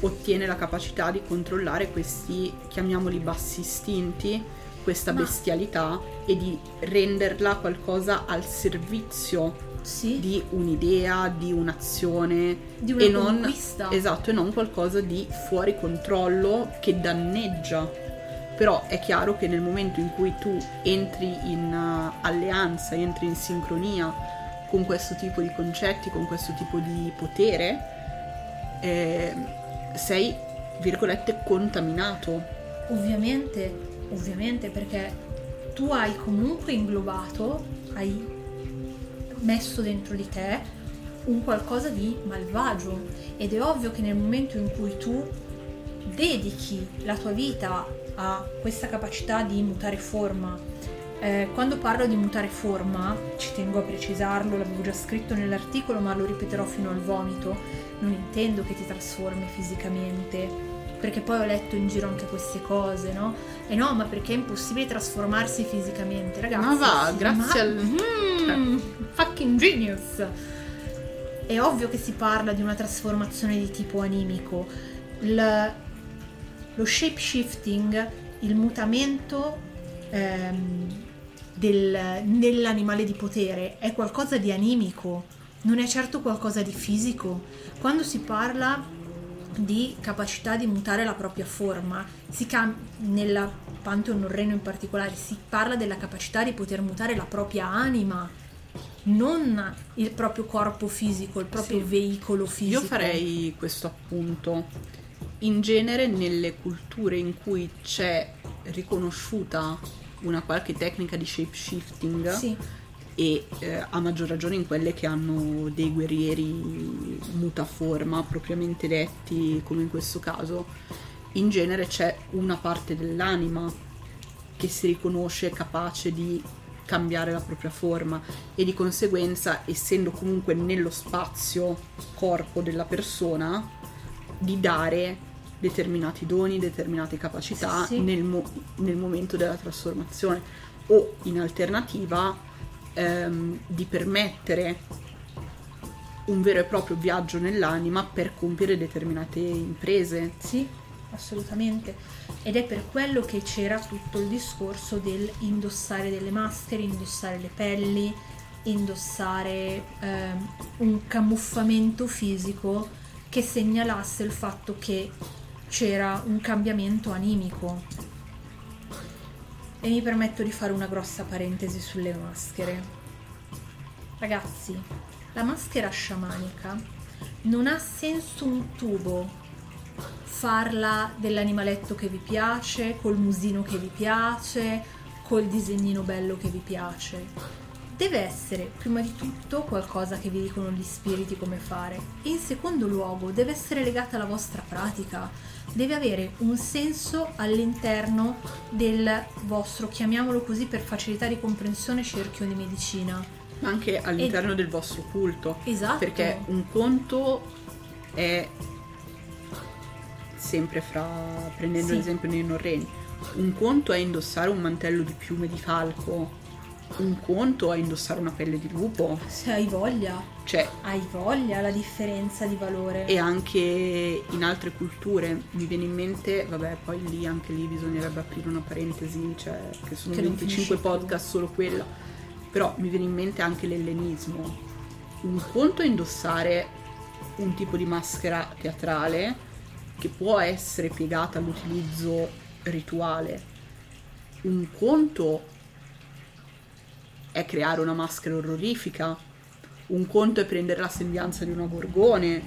ottiene la capacità di controllare questi, chiamiamoli bassi istinti, questa Ma- bestialità e di renderla qualcosa al servizio Sì, di un'idea, di un'azione di una e non esatto, e non qualcosa di fuori controllo che danneggia. Però è chiaro che nel momento in cui tu entri in uh, alleanza, entri in sincronia con questo tipo di concetti, con questo tipo di potere, eh, sei, virgolette, contaminato. Ovviamente, ovviamente perché tu hai comunque inglobato, hai messo dentro di te un qualcosa di malvagio. Ed è ovvio che nel momento in cui tu dedichi la tua vita a questa capacità di mutare forma, eh, quando parlo di mutare forma, ci tengo a precisarlo, l'avevo già scritto nell'articolo ma lo ripeterò fino al vomito, non intendo che ti trasformi fisicamente, perché poi ho letto in giro anche queste cose, no? E no, ma perché è impossibile trasformarsi fisicamente, ragazzi? Ma va, grazie ma- al... Mm, fucking genius! È ovvio che si parla di una trasformazione di tipo animico. Il- lo shape shifting, il mutamento ehm, del- nell'animale di potere è qualcosa di animico, non è certo qualcosa di fisico. Quando si parla di capacità di mutare la propria forma, si cam- nella Pantheon Norreno in particolare, si parla della capacità di poter mutare la propria anima, non il proprio corpo fisico, il proprio Sì. veicolo fisico. Io farei questo appunto. In genere nelle culture in cui c'è riconosciuta una qualche tecnica di shape shifting Sì, e eh, a maggior ragione in quelle che hanno dei guerrieri mutaforma propriamente detti come in questo caso, in genere c'è una parte dell'anima che si riconosce capace di cambiare la propria forma e di conseguenza essendo comunque nello spazio corpo della persona di dare determinati doni, determinate capacità Sì, sì. Nel, mo- nel momento della trasformazione o in alternativa ehm, di permettere un vero e proprio viaggio nell'anima per compiere determinate imprese. sì, assolutamente. Ed è per quello che c'era tutto il discorso del indossare delle maschere, indossare le pelli, indossare ehm, un camuffamento fisico che segnalasse il fatto che c'era un cambiamento animico. E mi permetto di fare una grossa parentesi sulle maschere. Ragazzi, la maschera sciamanica non ha senso un tubo farla dell'animaletto che vi piace, col musino che vi piace, col disegnino bello che vi piace. Deve essere prima di tutto qualcosa che vi dicono gli spiriti come fare e in secondo luogo deve essere legata alla vostra pratica, deve avere un senso all'interno del vostro, chiamiamolo così per facilità di comprensione, cerchio di medicina. ma anche all'interno del vostro culto. Esatto. Perché un conto è sempre fra prendendo Sì. l'esempio dei norreni, un conto è indossare un mantello di piume di falco, un conto è indossare una pelle di lupo, Se hai voglia, cioè hai voglia la differenza di valore. e anche in altre culture mi viene in mente, vabbè, poi lì anche lì bisognerebbe aprire una parentesi, cioè che sono Che non 25 finisce più. podcast solo quella, però mi viene in mente anche l'ellenismo. Un conto è indossare un tipo di maschera teatrale che può essere piegata all'utilizzo rituale. Un conto è creare una maschera orrorifica. Un conto è prendere la sembianza di una gorgone.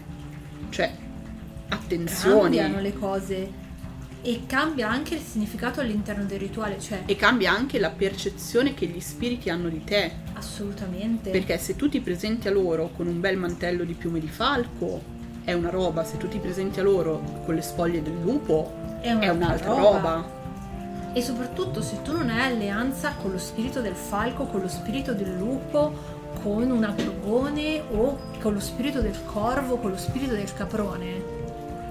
Cioè, attenzione. cambiano le cose e cambia anche il significato all'interno del rituale, cioè E cambia anche la percezione che gli spiriti hanno di te. assolutamente. Perché se tu ti presenti a loro con un bel mantello di piume di falco, è una roba. Se tu ti presenti a loro con le spoglie del lupo, è è un'altra roba. E soprattutto se tu non hai alleanza con lo spirito del falco, con lo spirito del lupo, con una gorgone o con lo spirito del corvo, con lo spirito del caprone,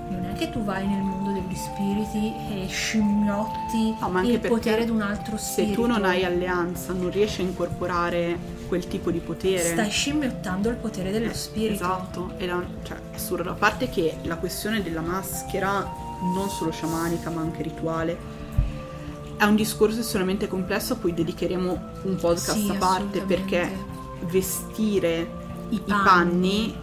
non è che tu vai nel mondo degli spiriti e scimmiotti No, ma anche il potere di un altro Se spirito. tu non hai alleanza, non riesci a incorporare quel tipo di potere. Stai scimmiottando il potere dello Eh, spirito. Esatto, e la, cioè, assurdo. A parte che la questione della maschera, non solo sciamanica ma anche rituale, è un discorso estremamente complesso a cui dedicheremo un podcast Sì, a parte perché vestire I i panni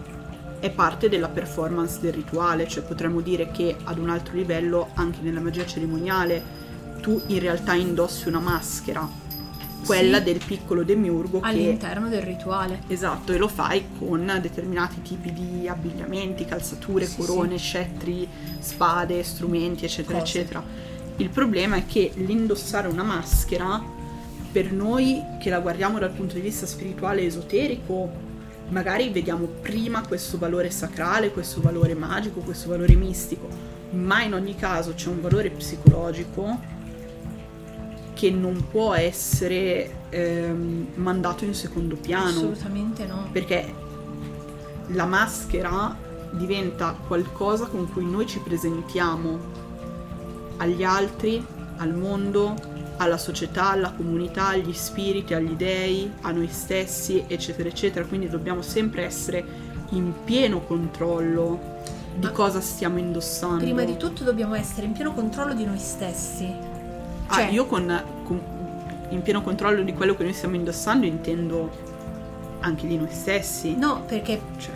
è parte della performance del rituale, cioè potremmo dire che ad un altro livello, anche nella magia cerimoniale, tu in realtà indossi una maschera, quella Sì. del piccolo demiurgo che all'interno del rituale. Esatto, e lo fai con determinati tipi di abbigliamenti, calzature, Sì, corone, scettri, spade, strumenti, eccetera, Cose. eccetera. Il problema è che l'indossare una maschera, per noi che la guardiamo dal punto di vista spirituale esoterico, magari vediamo prima questo valore sacrale, questo valore magico, questo valore mistico, ma in ogni caso c'è un valore psicologico che non può essere ehm, mandato in secondo piano Assolutamente no. perché la maschera diventa qualcosa con cui noi ci presentiamo agli altri, al mondo, alla società, alla comunità, agli spiriti, agli dei, a noi stessi, eccetera, eccetera. Quindi dobbiamo sempre essere in pieno controllo di Ma- cosa stiamo indossando. Prima di tutto dobbiamo essere in pieno controllo di noi stessi. Ah, Cioè, io con, con- in pieno controllo di quello che noi stiamo indossando intendo anche di noi stessi. No, perché cioè,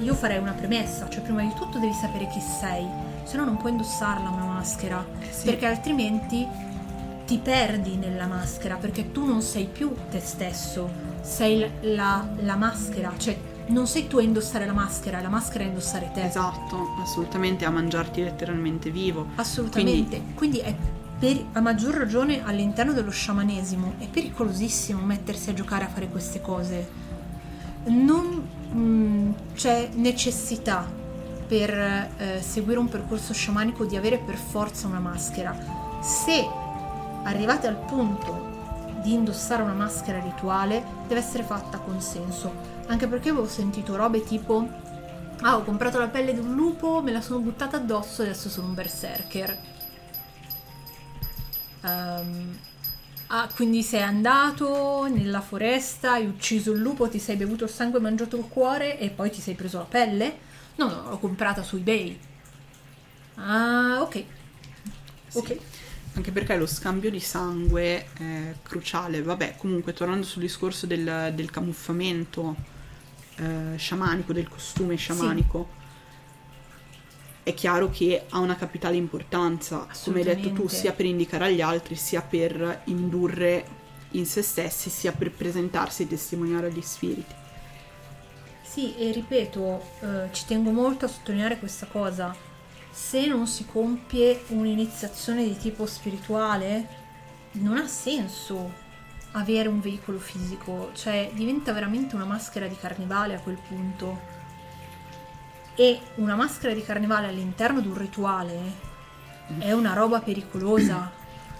io farei una premessa, cioè prima di tutto devi sapere chi sei, se no non puoi indossarla una maschera, Eh sì. perché altrimenti ti perdi nella maschera, perché tu non sei più te stesso, sei la, la- maschera, cioè non sei tu a indossare la maschera, la maschera è indossare te. Esatto, assolutamente a mangiarti letteralmente vivo. Assolutamente. Quindi, è per- a maggior ragione all'interno dello sciamanesimo è pericolosissimo mettersi a giocare a fare queste cose. Non mm, c'è necessità per eh, seguire un percorso sciamanico di avere per forza una maschera. Se arrivate al punto di indossare una maschera rituale, deve essere fatta con senso. Anche perché avevo sentito robe tipo Ah, ho comprato la pelle di un lupo, me la sono buttata addosso e adesso sono un berserker. Ehm, ah, quindi sei andato nella foresta, hai ucciso il lupo, ti sei bevuto il sangue, mangiato il cuore e poi ti sei preso la pelle? No, no, l'ho comprata su eBay. Ah, ok. Sì. Ok. Anche perché lo scambio di sangue è cruciale. Vabbè, comunque tornando sul discorso del, del camuffamento eh, sciamanico, del costume sciamanico, è chiaro che ha una capitale importanza, come hai detto tu, sia per indicare agli altri, sia per indurre in se stessi, sia per presentarsi e testimoniare agli spiriti. Sì, e ripeto, eh, ci tengo molto a sottolineare questa cosa. Se non si compie un'iniziazione di tipo spirituale, non ha senso avere un veicolo fisico, cioè diventa veramente una maschera di carnevale a quel punto. E una maschera di carnevale all'interno di un rituale è una roba pericolosa.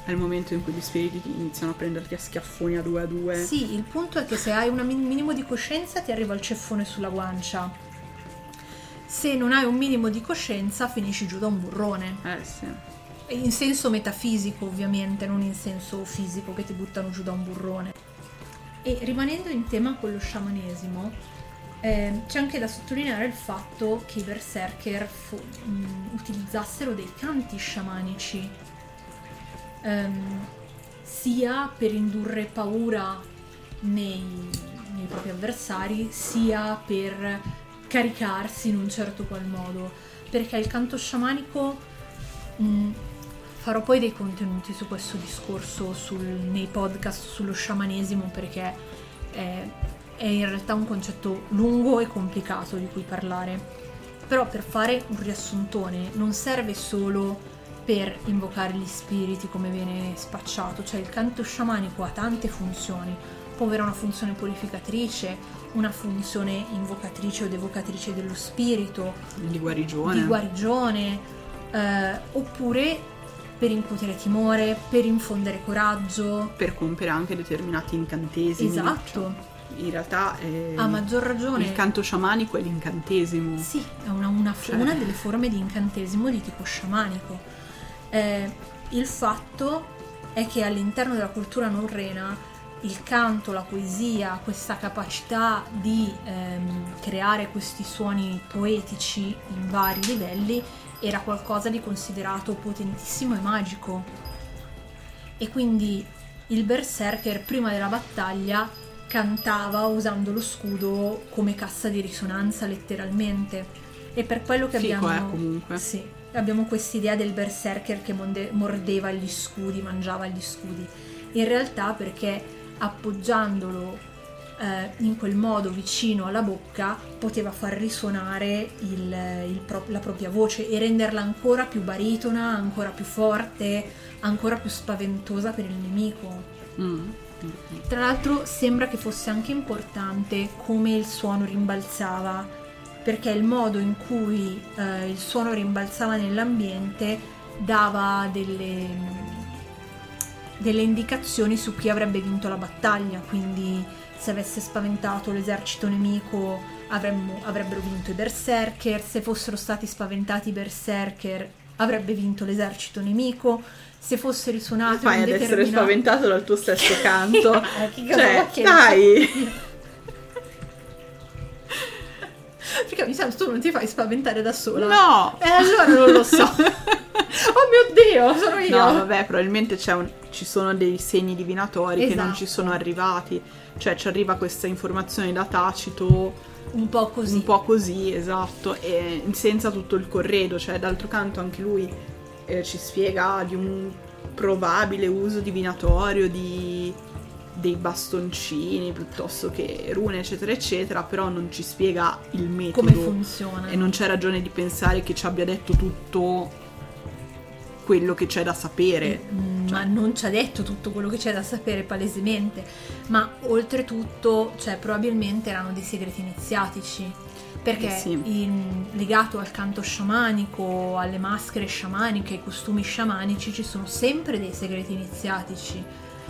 È il momento in cui gli spiriti iniziano a prenderti a schiaffoni a due a due. Sì, il punto è che se hai un min- minimo di coscienza ti arriva il ceffone sulla guancia. Se non hai un minimo di coscienza finisci giù da un burrone. Eh sì. In senso metafisico ovviamente, non in senso fisico che ti buttano giù da un burrone. E rimanendo in tema con lo sciamanesimo, eh, c'è anche da sottolineare il fatto che i berserker fo- mh, utilizzassero dei canti sciamanici, ehm, sia per indurre paura nei, nei propri avversari, sia per caricarsi in un certo qual modo. Perché il canto sciamanico mh, farò poi dei contenuti su questo discorso sul- nei podcast sullo sciamanesimo perché è, è in realtà un concetto lungo e complicato di cui parlare. Però per fare un riassuntone non serve solo per invocare gli spiriti come viene spacciato, cioè il canto sciamanico ha tante funzioni, può avere una funzione purificatrice, una funzione invocatrice o devocatrice dello spirito, Di guarigione. di guarigione, eh, oppure per incutere timore, per infondere coraggio. per compiere anche determinati incantesimi. Esatto. in realtà eh, A maggior ragione. il canto sciamanico è l'incantesimo. Sì, è una, una- Cioè. una delle forme di incantesimo di tipo sciamanico. Eh, il fatto è che all'interno della cultura norrena il canto, la poesia, questa capacità di ehm, creare questi suoni poetici in vari livelli era qualcosa di considerato potentissimo e magico. E quindi il berserker prima della battaglia cantava usando lo scudo come cassa di risonanza letteralmente. E per quello che Fico, abbiamo eh, comunque. Sì, abbiamo quest'idea del berserker che monde- mordeva gli scudi, mangiava gli scudi. In realtà perché appoggiandolo eh, in quel modo vicino alla bocca poteva far risuonare il- il pro- la propria voce e renderla ancora più baritona, ancora più forte, ancora più spaventosa per il nemico. Mm. Tra l'altro sembra che fosse anche importante come il suono rimbalzava, perché il modo in cui eh, il suono rimbalzava nell'ambiente dava delle, delle indicazioni su chi avrebbe vinto la battaglia, quindi se avesse spaventato l'esercito nemico avremmo- avrebbero vinto i berserker, se fossero stati spaventati i berserker avrebbe vinto l'esercito nemico, se fosse risuonato Fai un ad essere determinato... spaventato dal tuo stesso canto. Cioè, dai! Perché mi sa tu non ti fai spaventare da sola. No! E allora non lo so. oh mio Dio, sono io. No, vabbè, probabilmente c'è un- ci sono dei segni divinatori che non Esatto. ci sono arrivati. Cioè, ci arriva questa informazione da tacito, Un po' così. un po' così, esatto, e senza tutto il corredo. Cioè, d'altro canto anche lui eh, ci spiega di un probabile uso divinatorio di dei bastoncini piuttosto che rune eccetera eccetera però non ci spiega il metodo come funziona. e non c'è ragione di pensare che ci abbia detto tutto quello che c'è da sapere Mm, Ma non ci ha detto tutto quello che c'è da sapere palesemente. Ma oltretutto, cioè, probabilmente erano dei segreti iniziatici. Perché Eh sì. in- legato al canto sciamanico, alle maschere sciamaniche, ai costumi sciamanici, ci sono sempre dei segreti iniziatici.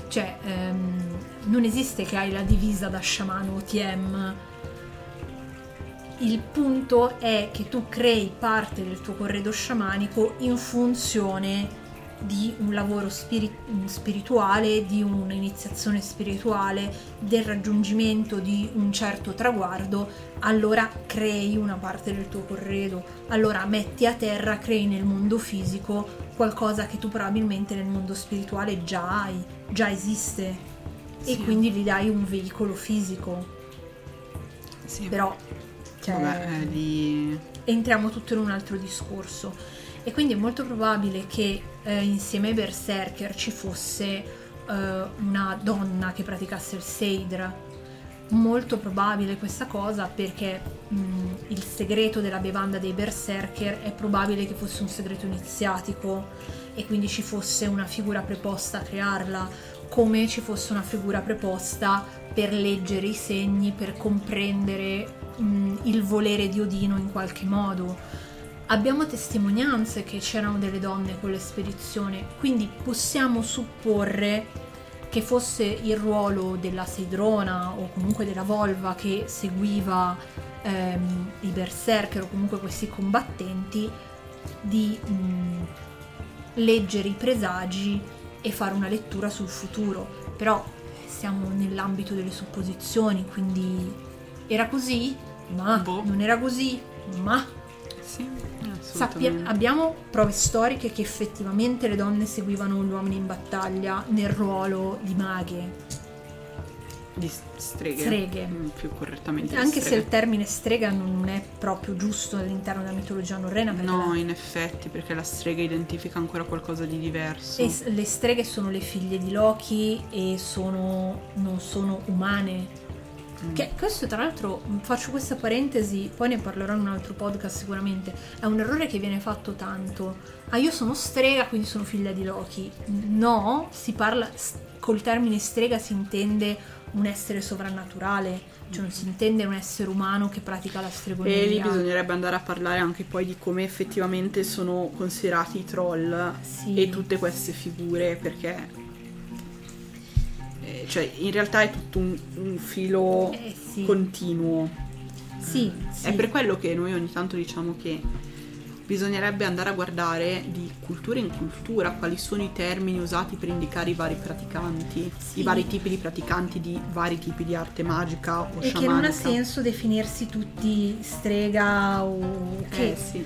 Cioè, ehm, non esiste che hai la divisa da sciamano OTM. Il punto è che tu crei parte del tuo corredo sciamanico in funzione di un lavoro spiri- spirituale, di un'iniziazione spirituale, del raggiungimento di un certo traguardo, allora crei una parte del tuo corredo, allora metti a terra, crei nel mondo fisico qualcosa che tu probabilmente nel mondo spirituale già hai, già esiste e Sì. quindi gli dai un veicolo fisico. sì. Però cioè, Vabbè, eh, lì- entriamo tutto in un altro discorso. E quindi è molto probabile che eh, insieme ai Berserker ci fosse eh, una donna che praticasse il Seidr. Molto probabile questa cosa perché mh, il segreto della bevanda dei Berserker è probabile che fosse un segreto iniziatico e quindi ci fosse una figura preposta a crearla, come ci fosse una figura preposta per leggere i segni, per comprendere mh, il volere di Odino in qualche modo. Abbiamo testimonianze che c'erano delle donne con l'espedizione, quindi possiamo supporre che fosse il ruolo della Seidrona o comunque della Volva che seguiva ehm, i berserker o comunque questi combattenti di mh, leggere i presagi e fare una lettura sul futuro. Però siamo nell'ambito delle supposizioni, quindi era così? Ma Boh. non era così? Ma sì, Sappia- abbiamo prove storiche che effettivamente le donne seguivano gli uomini in battaglia nel ruolo di maghe. di streghe, Streghe. Mm, più correttamente Anche se il termine strega non è proprio giusto all'interno della mitologia norrena, no la- in effetti perché la strega identifica ancora qualcosa di diverso e le streghe sono le figlie di Loki e sono, non sono umane. Mm. Che questo tra l'altro faccio questa parentesi, poi ne parlerò in un altro podcast sicuramente. È un errore che viene fatto tanto. Ah, io sono strega, quindi sono figlia di Loki. No, si parla col termine strega si intende un essere sovrannaturale, cioè non si intende un essere umano che pratica la stregoneria. e lì bisognerebbe andare a parlare anche poi di come effettivamente sono considerati i troll Sì. e tutte queste figure perché eh, cioè in realtà è tutto un, un filo Eh, sì. continuo. Sì, sì. È per quello che noi ogni tanto diciamo che bisognerebbe andare a guardare di cultura in cultura quali sono i termini usati per indicare i vari praticanti, Sì. i vari tipi di praticanti di vari tipi di arte magica o E che non ha sciamanica. senso definirsi tutti strega o che Eh sì.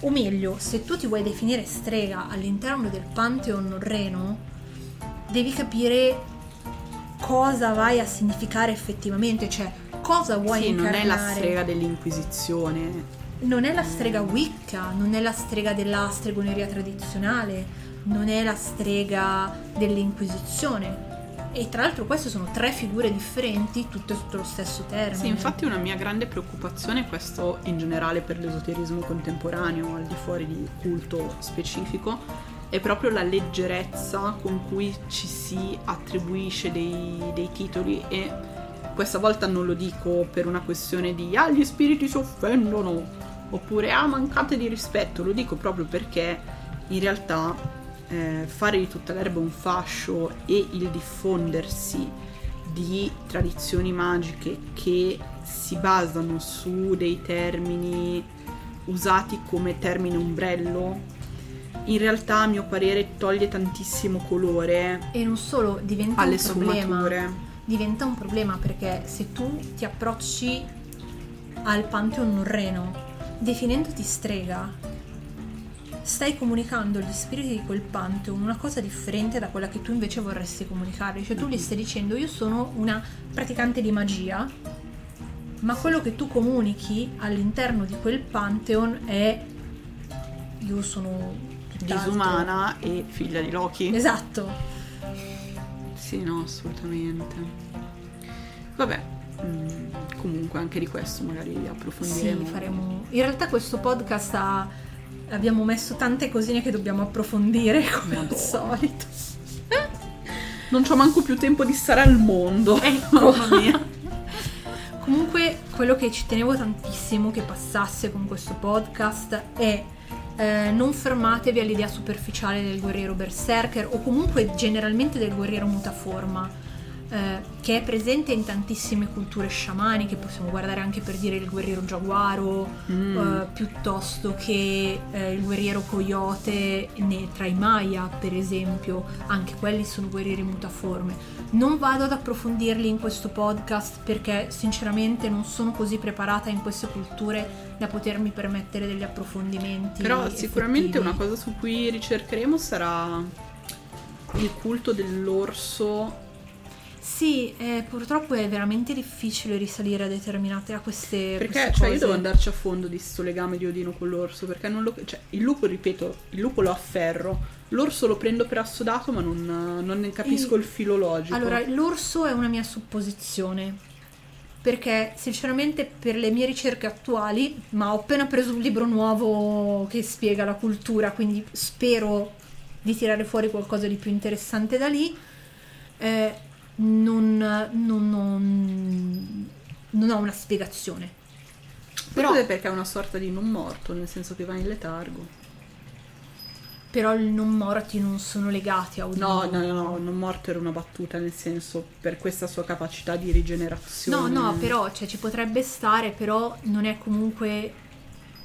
O meglio, se tu ti vuoi definire strega all'interno del Pantheon norreno, devi capire cosa vai a significare effettivamente, cioè cosa vuoi Sì, non è la incarnare. strega dell'inquisizione. Non è la strega Wicca, non è la strega della stregoneria tradizionale, non è la strega dell'Inquisizione. E tra l'altro queste sono tre figure differenti, tutte sotto lo stesso termine. Sì, infatti una mia grande preoccupazione, questo in generale per l'esoterismo contemporaneo, al di fuori di culto specifico, è proprio la leggerezza con cui ci si attribuisce dei, dei titoli e questa volta non lo dico per una questione di ah gli spiriti si offendono oppure ah mancate di rispetto, lo dico proprio perché in realtà eh, fare di tutta l'erba un fascio e il diffondersi di tradizioni magiche che si basano su dei termini usati come termine ombrello, in realtà a mio parere toglie tantissimo colore E non solo, diventa alle un problema. sfumature. diventa un problema perché se tu ti approcci al Pantheon norreno definendoti strega, stai comunicando agli spiriti di quel Pantheon una cosa differente da quella che tu invece vorresti comunicare. Cioè tu gli stai dicendo io sono una praticante di magia, ma quello che tu comunichi all'interno di quel Pantheon è io sono. Disumana e figlia di Loki. Esatto. Sì, no, assolutamente. Vabbè, mm, comunque anche di questo magari approfondiremo. Sì, faremo. In realtà questo podcast ha... abbiamo messo tante cosine che dobbiamo approfondire come al Madonna. solito. Non c'ho manco più tempo di stare al mondo. Ecco. Mamma mia. Comunque, quello che ci tenevo tantissimo che passasse con questo podcast è eh, non fermatevi all'idea superficiale del guerriero berserker o comunque generalmente del guerriero mutaforma, eh, che è presente in tantissime culture sciamaniche, possiamo guardare anche per dire il guerriero giaguaro, Mm. eh, piuttosto che eh, il guerriero coyote ne- tra i Maya, per esempio, anche quelli sono guerrieri mutaforme. Non vado ad approfondirli in questo podcast perché sinceramente non sono così preparata in queste culture da potermi permettere degli approfondimenti. Però sicuramente effettivi. una cosa su cui ricercheremo sarà il culto dell'orso. Sì, eh, purtroppo è veramente difficile risalire a determinate a queste, Perché queste cioè, io devo andarci a fondo di sto legame di Odino con l'orso. Perché non lo. Cioè, il lupo, ripeto, il lupo lo afferro. L'orso lo prendo per assodato, ma non, non ne capisco Il- il filo logico. Allora, l'orso è una mia supposizione. Perché sinceramente per le mie ricerche attuali, ma ho appena preso un libro nuovo che spiega la cultura, quindi spero di tirare fuori qualcosa di più interessante da lì. eh, non, non- non- non ho una spiegazione. Però è perché è una sorta di non morto, nel senso che va in letargo. però i non morti non sono legati a Odino. No, no, no, no, non morto era una battuta, nel senso per questa sua capacità di rigenerazione. No, no, però cioè, ci potrebbe stare, però non è comunque.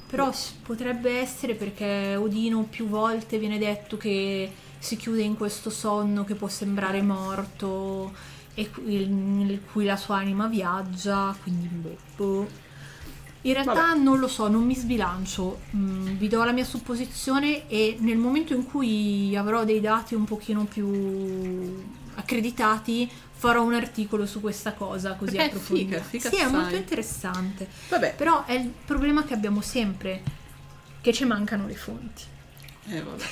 Però potrebbe essere perché Odino più volte viene detto che si chiude in questo sonno che può sembrare morto e qui- nel cui la sua anima viaggia, quindi boh. In realtà Vabbè. non lo so, non mi sbilancio, Mm, vi do la mia supposizione e nel momento in cui avrò dei dati un pochino più accreditati farò un articolo su questa cosa così Perché è approfondita. figa, figa sì, è assai. molto interessante. Vabbè, Però è il problema che abbiamo sempre, che ci mancano le fonti. Eh, vabbè.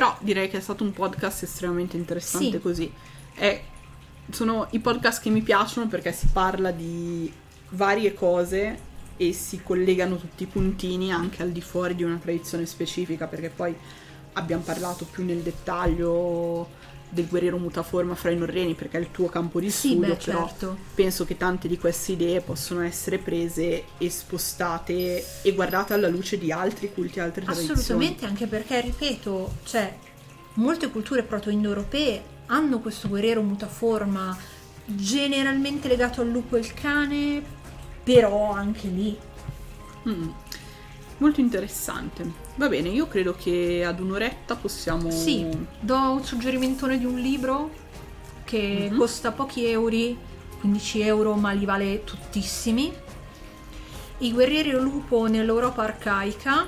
Però direi che è stato un podcast estremamente interessante Sì. così. È- sono i podcast che mi piacciono perché si parla di varie cose e si collegano tutti i puntini anche al di fuori di una tradizione specifica, perché poi abbiamo parlato più nel dettaglio del guerriero mutaforma fra i norreni perché è il tuo campo di Sì, studio, beh, però certo. penso che tante di queste idee possono essere prese e spostate e guardate alla luce di altri culti, altre tradizioni. Assolutamente, anche perché, ripeto, cioè, molte culture proto-indoeuropee hanno questo guerriero mutaforma generalmente legato al lupo e al cane, però anche lì. Mm. Molto interessante. Va bene, io credo che ad un'oretta possiamo... Sì, do un suggerimentone di un libro che Mhm. costa pochi euro, 15 euro, ma li vale tuttissimi. I guerrieri lupo nell'Europa arcaica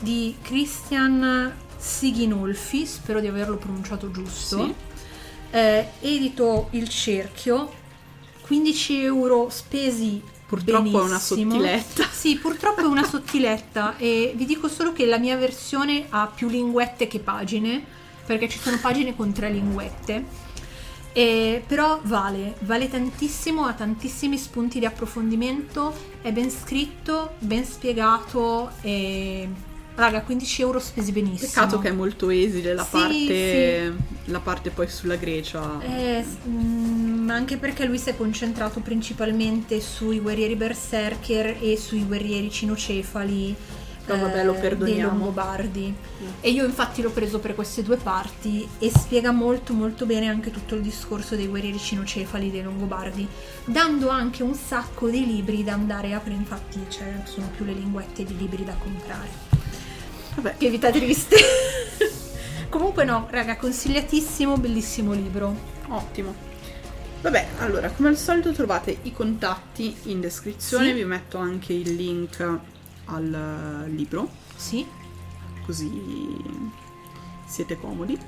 di Christian Siginolfi, spero di averlo pronunciato giusto. Sì. Eh, edito Il Cerchio, 15 euro spesi Purtroppo è una benissimo. sottiletta. Sì, purtroppo è una sottiletta e vi dico solo che la mia versione ha più linguette che pagine, perché ci sono pagine con tre linguette. E- però vale, vale tantissimo, ha tantissimi spunti di approfondimento, è ben scritto, ben spiegato e... Raga, 15 euro spesi benissimo. Peccato che è molto esile la Sì, parte la parte poi sulla Grecia. Eh, s- mm, anche perché lui si è concentrato principalmente sui guerrieri berserker e sui guerrieri cinocefali Però vabbè, lo eh, perdoniamo. dei Longobardi. E io infatti l'ho preso per queste due parti e spiega molto molto bene anche tutto il discorso dei guerrieri cinocefali dei Longobardi, dando anche un sacco di libri da andare a prendere, infatti cioè, sono più le linguette di libri da comprare. Vabbè, Che vita triste. Comunque no, raga, consigliatissimo, bellissimo libro. ottimo. Vabbè, allora, come al solito trovate i contatti in descrizione, Sì. vi metto anche il link al libro, Sì. così siete comodi.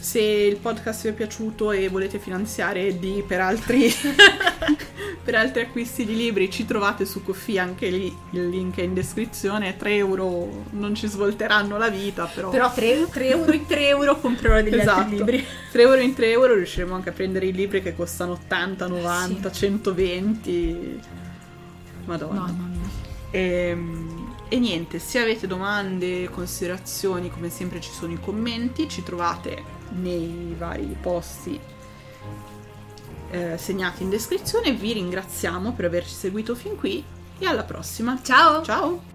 Se il podcast vi è piaciuto e volete finanziare Eddie per altri, per altri acquisti di libri, ci trovate su Coffee, anche lì il link è in descrizione. 3 euro non ci svolteranno la vita, però... Però 3, euro in 3 euro comprerò degli Esatto. altri libri. 3 euro in 3 euro riusciremo anche a prendere i libri che costano 80, 90, Sì. 120. Madonna. Mamma mia. Ehm, E, niente, se avete domande, considerazioni, come sempre ci sono i commenti, ci trovate nei vari posti eh, segnati in descrizione. Vi ringraziamo per averci seguito fin qui e alla prossima. Ciao! Ciao!